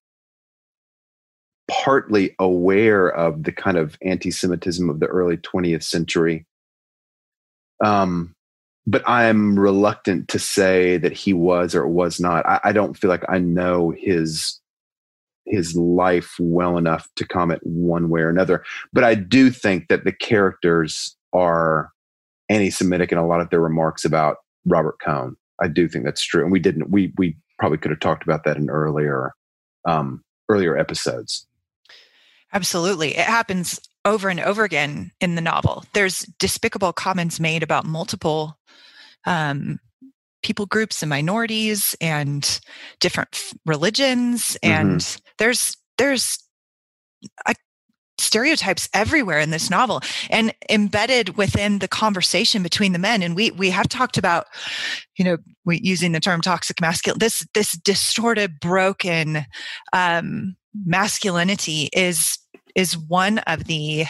partly aware of the kind of anti-Semitism of the early 20th century. Um, but I'm reluctant to say that he was or was not. I, I don't feel like I know his his life well enough to comment one way or another. But I do think that the characters are anti-Semitic in a lot of their remarks about Robert Cohn. I do think that's true, and we didn't. We we probably could have talked about that in earlier um, earlier episodes. Absolutely. It happens over and over again in the novel. There's despicable comments made about multiple um, people groups and minorities and different f- religions and there's there's a, stereotypes everywhere in this novel and embedded within the conversation between the men and we we have talked about you know we, using the term toxic masculine this this distorted broken um masculinity is is one of the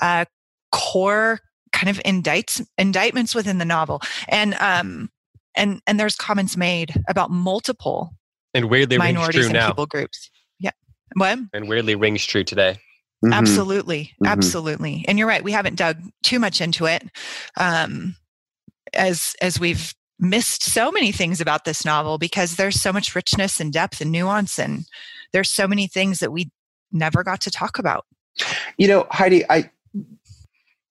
uh core kind of indicts indictments within the novel. And um and and there's comments made about multiple and weirdly rings minorities true and now, people groups. Yeah. What? And weirdly rings true today. Mhm. absolutely. Mhm. absolutely. And you're right we haven't dug too much into it um as as we've missed so many things about this novel because there's so much richness and depth and nuance and there's so many things that we never got to talk about. You know, Heidi, I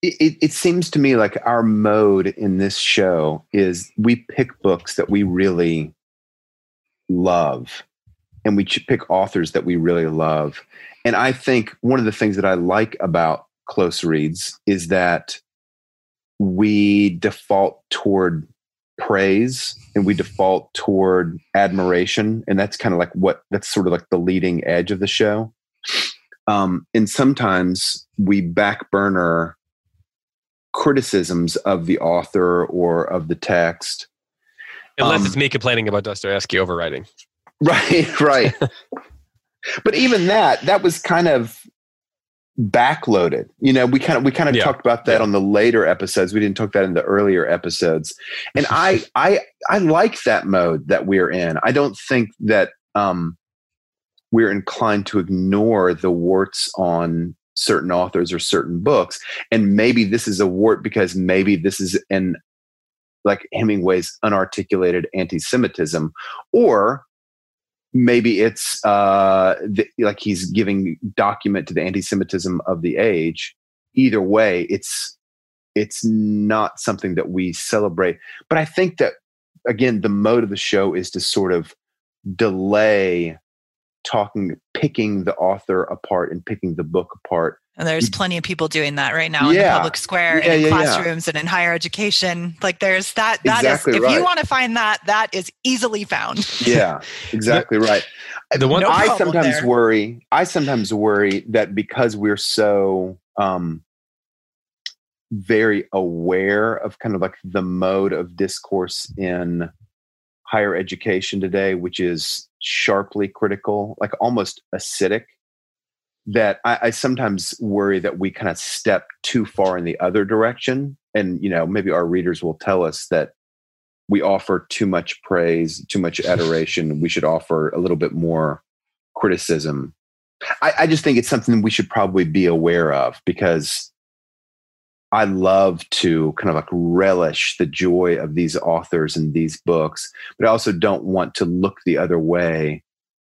it, it seems to me like our mode in this show is we pick books that we really love and we pick authors that we really love. And I think one of the things that I like about close reads is that we default toward praise and we default toward admiration. And that's kind of like what that's sort of like the leading edge of the show um, and sometimes we back burner criticisms of the author or of the text Unless Um, it's me complaining about Dostoevsky overwriting. (laughs) right right (laughs) but even that that was kind of backloaded you know we kind of we kind of Yeah. talked about that Yeah. on the later episodes we didn't talk that in the earlier episodes and i (laughs) i i like that mode that we're in i don't think that um we're inclined to ignore the warts on certain authors or certain books. And maybe this is a wart because maybe this is an like hemingway's unarticulated anti-semitism. Or maybe it's uh the, like he's giving document to the anti-semitism of the age. Either way it's it's not something that we celebrate. But i think that again the mode of the show is to sort of delay talking picking the author apart and picking the book apart and there's plenty of people doing that right now in the. Public square Yeah, and in yeah, yeah. classrooms and in higher education like there's that That is Exactly if right. you want to find that that is easily found yeah (laughs) exactly right The one No i sometimes there. worry i sometimes worry that because we're so um very aware of kind of like the mode of discourse in higher education today which is sharply critical like almost acidic that I, I sometimes worry that we kind of step too far in the other direction and you know maybe our readers will tell us that we offer too much praise, too much (laughs) adoration. we should offer a little bit more criticism. I, I just think it's something we should probably be aware of because I love to kind of like relish the joy of these authors and these books, but I also don't want to look the other way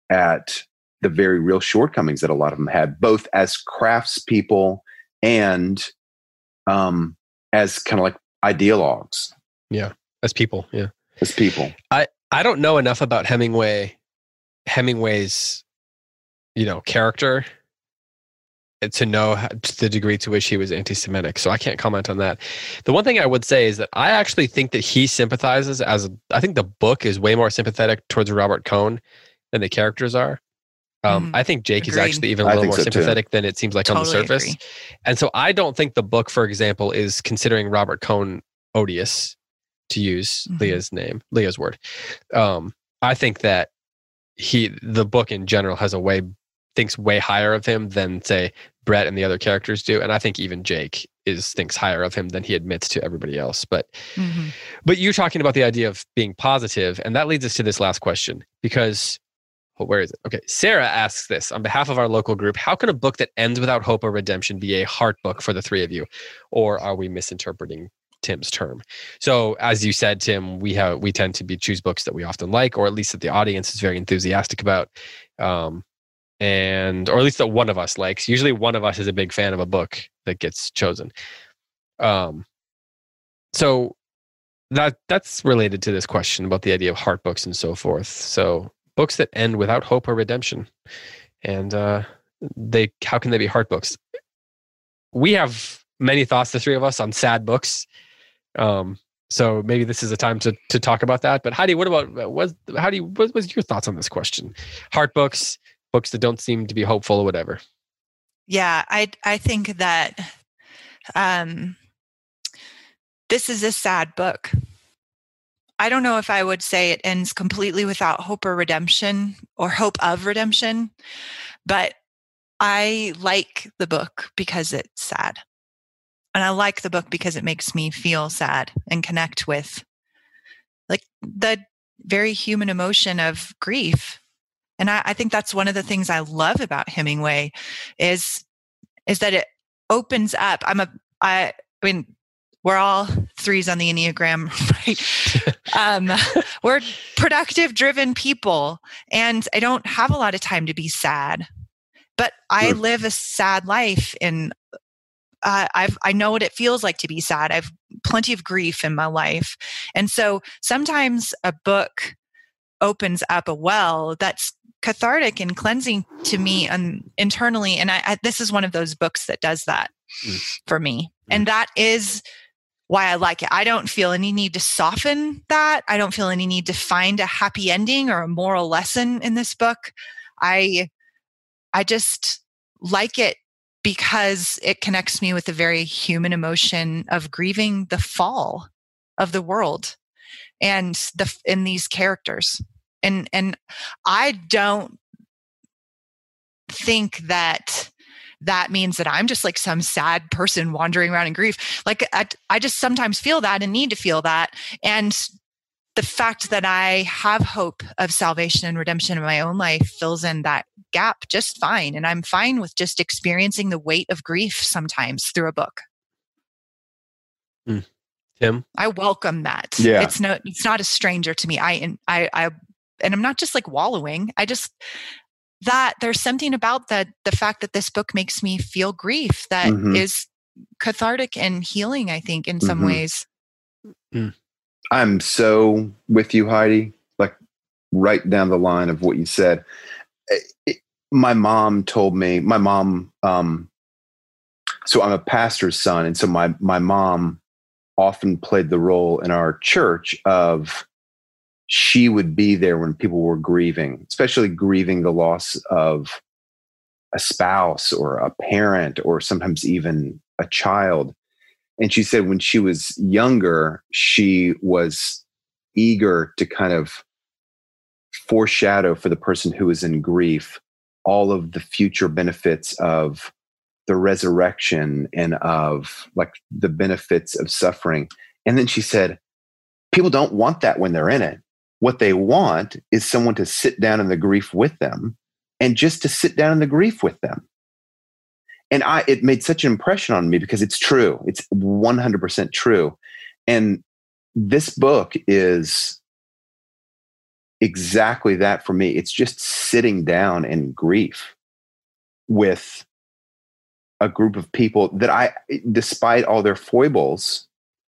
at the very real shortcomings that a lot of them had, both as craftspeople and um, as kind of like ideologues. Yeah, as people. Yeah, as people. I I don't know enough about Hemingway, Hemingway's, you know, character to know the degree to which he was anti-Semitic. So I can't comment on that. The one thing I would say is that I actually think that he sympathizes as I think the book is way more sympathetic towards Robert Cohn than the characters are. Um, mm, I think Jake agreed. is actually even a little more so sympathetic too. than it seems like totally on the surface. Agree. And so I don't think the book, for example, is considering Robert Cohn odious, to use mm-hmm. Leah's name, Leah's word. Um, I think that he, the book in general, has a way thinks way higher of him than say Brett and the other characters do, and I think even Jake is thinks higher of him than he admits to everybody else. But mm-hmm. but you're talking about the idea of being positive, and that leads us to this last question because well, where is it? Okay, Sarah asks this on behalf of our local group: How can a book that ends without hope or redemption be a heart book for the three of you, or are we misinterpreting Tim's term. So as you said, Tim, we have we tend to be choose books that we often like, or at least that the audience is very enthusiastic about. Um, and or at least that one of us likes. Usually, one of us is a big fan of a book that gets chosen. Um, so that that's related to this question about the idea of heart books and so forth. So books that end without hope or redemption, and uh, they how can they be heart books? We have many thoughts, the three of us, on sad books. Um, so maybe this is a time to to talk about that. But Heidi, what about what? How do you? What was your thoughts on this question? Heart books, books that don't seem to be hopeful or whatever. Yeah, I I think that um, this is a sad book. I don't know if I would say it ends completely without hope or redemption or hope of redemption, but I like the book because it's sad. And I like the book because it makes me feel sad and connect with like the very human emotion of grief and I, I think that's one of the things I love about Hemingway is is that it opens up. I'm a I, I mean we're all threes on the enneagram (laughs) right um, (laughs) we're productive driven people and i don't have a lot of time to be sad but i live a sad life and uh, I've, I know what it feels like to be sad. I've plenty of grief in my life. And so sometimes a book opens up a well that's cathartic and cleansing to me um, internally. And I, I, this is one of those books that does that mm. for me. Mm. And that is why I like it. I don't feel any need to soften that. I don't feel any need to find a happy ending or a moral lesson in this book. I I just like it because it connects me with the very human emotion of grieving the fall of the world and the in these characters and and i don't think that that means that i'm just like some sad person wandering around in grief like I, I just sometimes feel that and need to feel that and the fact that I have hope of salvation and redemption in my own life fills in that gap just fine. And I'm fine with just experiencing the weight of grief sometimes through a book. Mm. Tim? I welcome that. Yeah. It's no it's not a stranger to me. I I I and I'm not just like wallowing. I just that there's something about that the fact that this book makes me feel grief that mm-hmm. is cathartic and healing, I think, in some mm-hmm. ways. Mm. I'm so with you, Heidi. Like right down the line of what you said. It, it, my mom told me. My mom. Um, so I'm a pastor's son, and so my my mom often played the role in our church of she would be there when people were grieving, especially grieving the loss of a spouse or a parent or sometimes even a child. And she said when she was younger, she was eager to kind of foreshadow for the person who was in grief all of the future benefits of the resurrection and of like the benefits of suffering. And then she said, people don't want that when they're in it. What they want is someone to sit down in the grief with them and just to sit down in the grief with them. And I, it made such an impression on me because it's true. It's 100% true. And this book is exactly that for me. It's just sitting down in grief with a group of people that I, despite all their foibles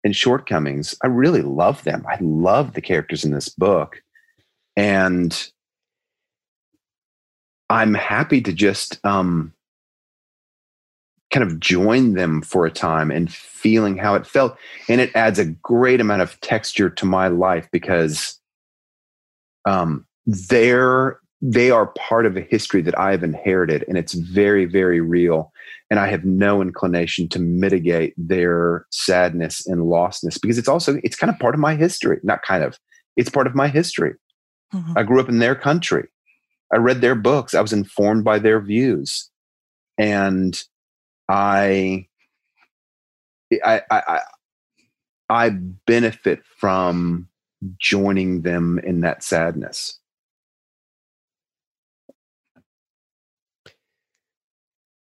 and shortcomings, I really love them. I love the characters in this book. And I'm happy to just um, kind of join them for a time and feeling how it felt. And it adds a great amount of texture to my life because um, they're they are part of a history that I have inherited, and it's very, very real. And I have no inclination to mitigate their sadness and lostness because it's also it's kind of part of my history. Not kind of, it's part of my history. Mm-hmm. I grew up in their country. I read their books. I was informed by their views, and I, I, I, I benefit from joining them in that sadness.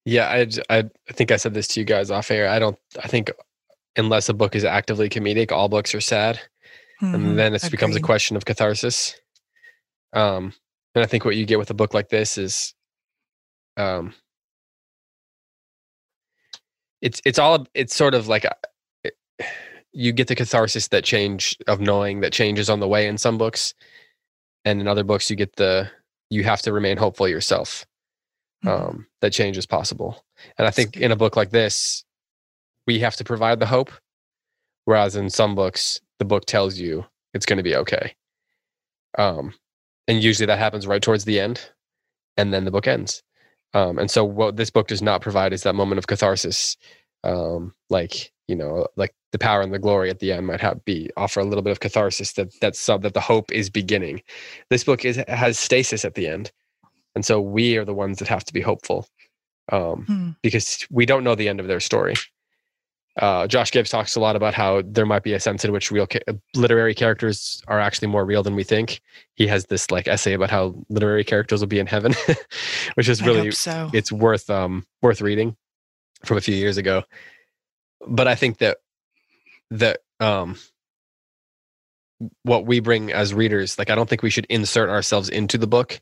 Yeah, I, I think I said this to you guys off air. I don't. I think unless a book is actively comedic, all books are sad, mm-hmm. and then it becomes a question of catharsis. Um, and I think what you get with a book like this is, um, it's it's all it's sort of like a, you get the catharsis that change of knowing that change is on the way in some books, and in other books you get the you have to remain hopeful yourself mm-hmm. um, that change is possible. And I think in a book like this, we have to provide the hope, whereas in some books the book tells you it's going to be okay. Um, and usually that happens right towards the end, and then the book ends. Um, and so what this book does not provide is that moment of catharsis, um, like you know, like the power and the glory at the end might have be offer a little bit of catharsis that that sub that the hope is beginning. This book is has stasis at the end, and so we are the ones that have to be hopeful um, hmm. because we don't know the end of their story. Uh, Josh Gibbs talks a lot about how there might be a sense in which real ca- literary characters are actually more real than we think. He has this like essay about how literary characters will be in heaven, (laughs) which is really so. it's worth um worth reading from a few years ago. But I think that that um what we bring as readers, like I don't think we should insert ourselves into the book,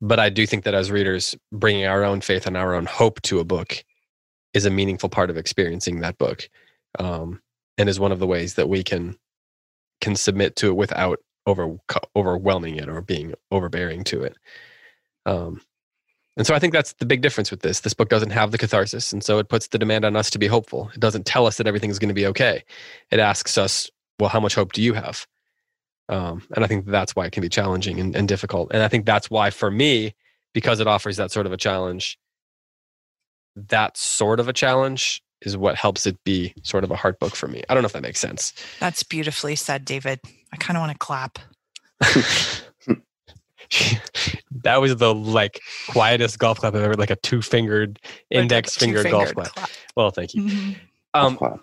but I do think that as readers, bringing our own faith and our own hope to a book is a meaningful part of experiencing that book um, and is one of the ways that we can can submit to it without over overwhelming it or being overbearing to it. Um, and so i think that's the big difference with this. This book doesn't have the catharsis and so it puts the demand on us to be hopeful. It doesn't tell us that everything's going to be okay. It asks us well how much hope do you have um, and i think that's why it can be challenging and, and difficult and i think that's why for me because it offers that sort of a challenge that sort of a challenge is what helps it be sort of a heart book for me. I don't know if that makes sense. That's beautifully said, David. I kind of want to clap. (laughs) that was the like quietest golf clap I've ever like a two fingered index finger golf clap. clap. Well, thank you. Mm-hmm. Um,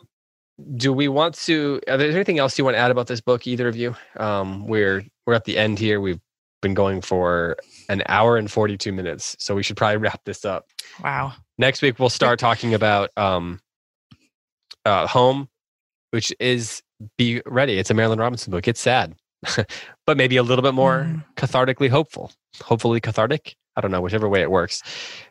do we want to? Is there anything else you want to add about this book, either of you? Um, we're we're at the end here. We've been going for an hour and forty two minutes, so we should probably wrap this up. Wow. Next week we'll start talking about um, uh, Home, which is be ready. It's a Marilynne Robinson book. It's sad, (laughs) but maybe a little bit more mm. cathartically hopeful. Hopefully cathartic. I don't know, whichever way it works.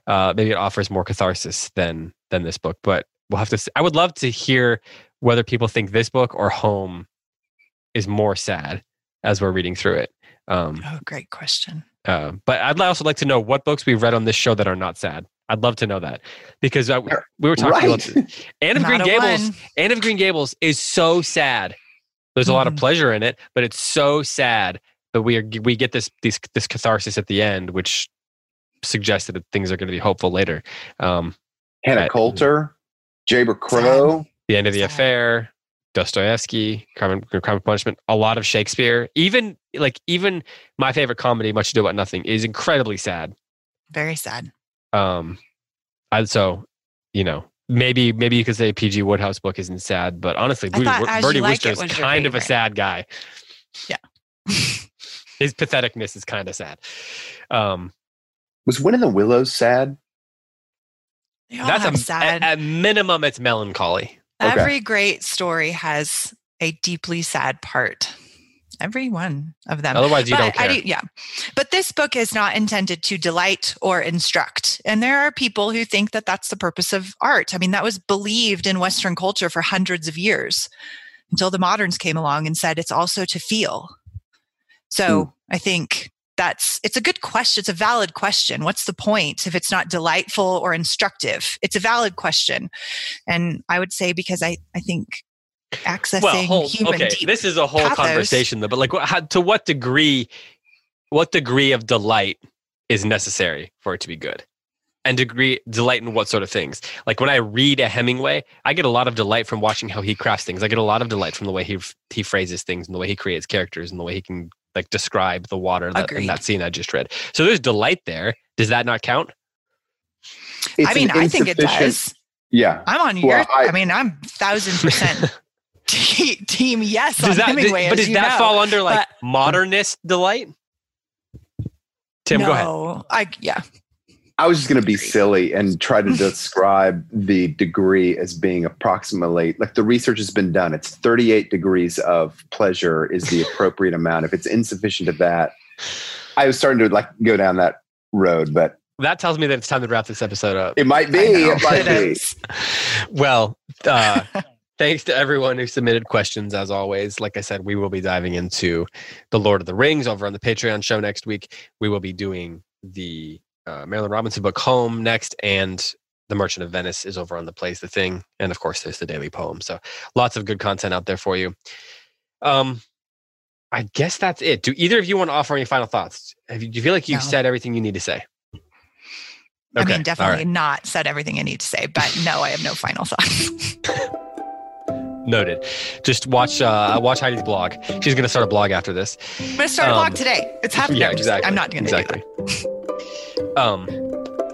Uh, maybe it offers more catharsis than than this book. But we'll have to. See. I would love to hear whether people think this book or Home is more sad as we're reading through it. Um, oh, great question. Uh, but I'd also like to know what books we've read on this show that are not sad. I'd love to know that because uh, we were talking right. about (laughs) Anne of Green Gables. Anne of Green Gables is so sad. There's a mm-hmm. lot of mm-hmm. pleasure in it, but it's so sad that we are we get this this this catharsis at the end, which suggests that things are going to be hopeful later. Um, Hannah Coulter, Jayber Crow, The End of the sad. Affair, Dostoevsky, Crime, Crime and Punishment, a lot of Shakespeare. Even like even my favorite comedy, Much Ado About Nothing, is incredibly sad. Very sad. Um, and so, you know, maybe maybe you could say PG Wodehouse book isn't sad, but honestly, I Bertie You Like Wooster It is was kind of a sad guy. Yeah. (laughs) His patheticness is kind of sad. Um, Was Wind in the Willows sad? They that's a, sad. At, at minimum, it's melancholy. Okay. Every great story has a deeply sad part. Every one of them. Otherwise, you but don't care. I do, yeah. But this book is not intended to delight or instruct. And there are people who think that that's the purpose of art. I mean, that was believed in Western culture for hundreds of years until the moderns came along and said it's also to feel. So hmm. I think that's it's a good question. It's a valid question. What's the point if it's not delightful or instructive? It's a valid question. And I would say because I, I think accessing well, hold, human okay, this is a whole pathos. conversation, though. But like, how, to what degree, what degree of delight is necessary for it to be good? And degree delight in what sort of things? Like when I read a Hemingway, I get a lot of delight from watching how he crafts things. I get a lot of delight from the way he he phrases things and the way he creates characters and the way he can like describe the water that, in that scene I just read. So there's delight there. Does that not count? It's I mean, I think it does. Yeah. I'm on Well, your. I, I- mean, I'm thousand percent (laughs) te- team yes on Does that, Hemingway. but does that know. fall under like but- modernist delight? Tim, go ahead. no, I yeah. I was just going to be silly and try to (laughs) describe the degree as being approximately like the research has been done. It's 38 degrees of pleasure is the (laughs) appropriate amount. If it's insufficient of that, I was starting to like go down that road, but That tells me that it's time to wrap this episode up. it might (laughs) be. It might it be. Well, uh, thanks to everyone who submitted questions. As always, like I said, we will be diving into the Lord of the Rings over on the Patreon show next week. We will be doing the uh, Marilynne Robinson book Home next, and The Merchant of Venice is over on the Play's the Thing, and of course, there's the Daily Poem. So lots of good content out there for you. Um, I guess that's it. Do either of you want to offer any final thoughts? Have you, do you feel like you've No. said everything you need to say? I mean, definitely right. not said everything I need to say, but no, I have no final thoughts. (laughs) Noted. Just watch uh, watch Heidi's blog. She's going to start a blog after this. I'm gonna start a Um, blog today. It's happening. Yeah, exactly. I'm not gonna exactly. Um,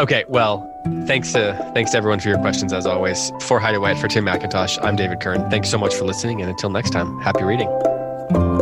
okay. Well, thanks to thanks to everyone for your questions as always. For Heidi White, for Tim McIntosh, I'm David Kern. Thanks so much for listening, and until next time, happy reading.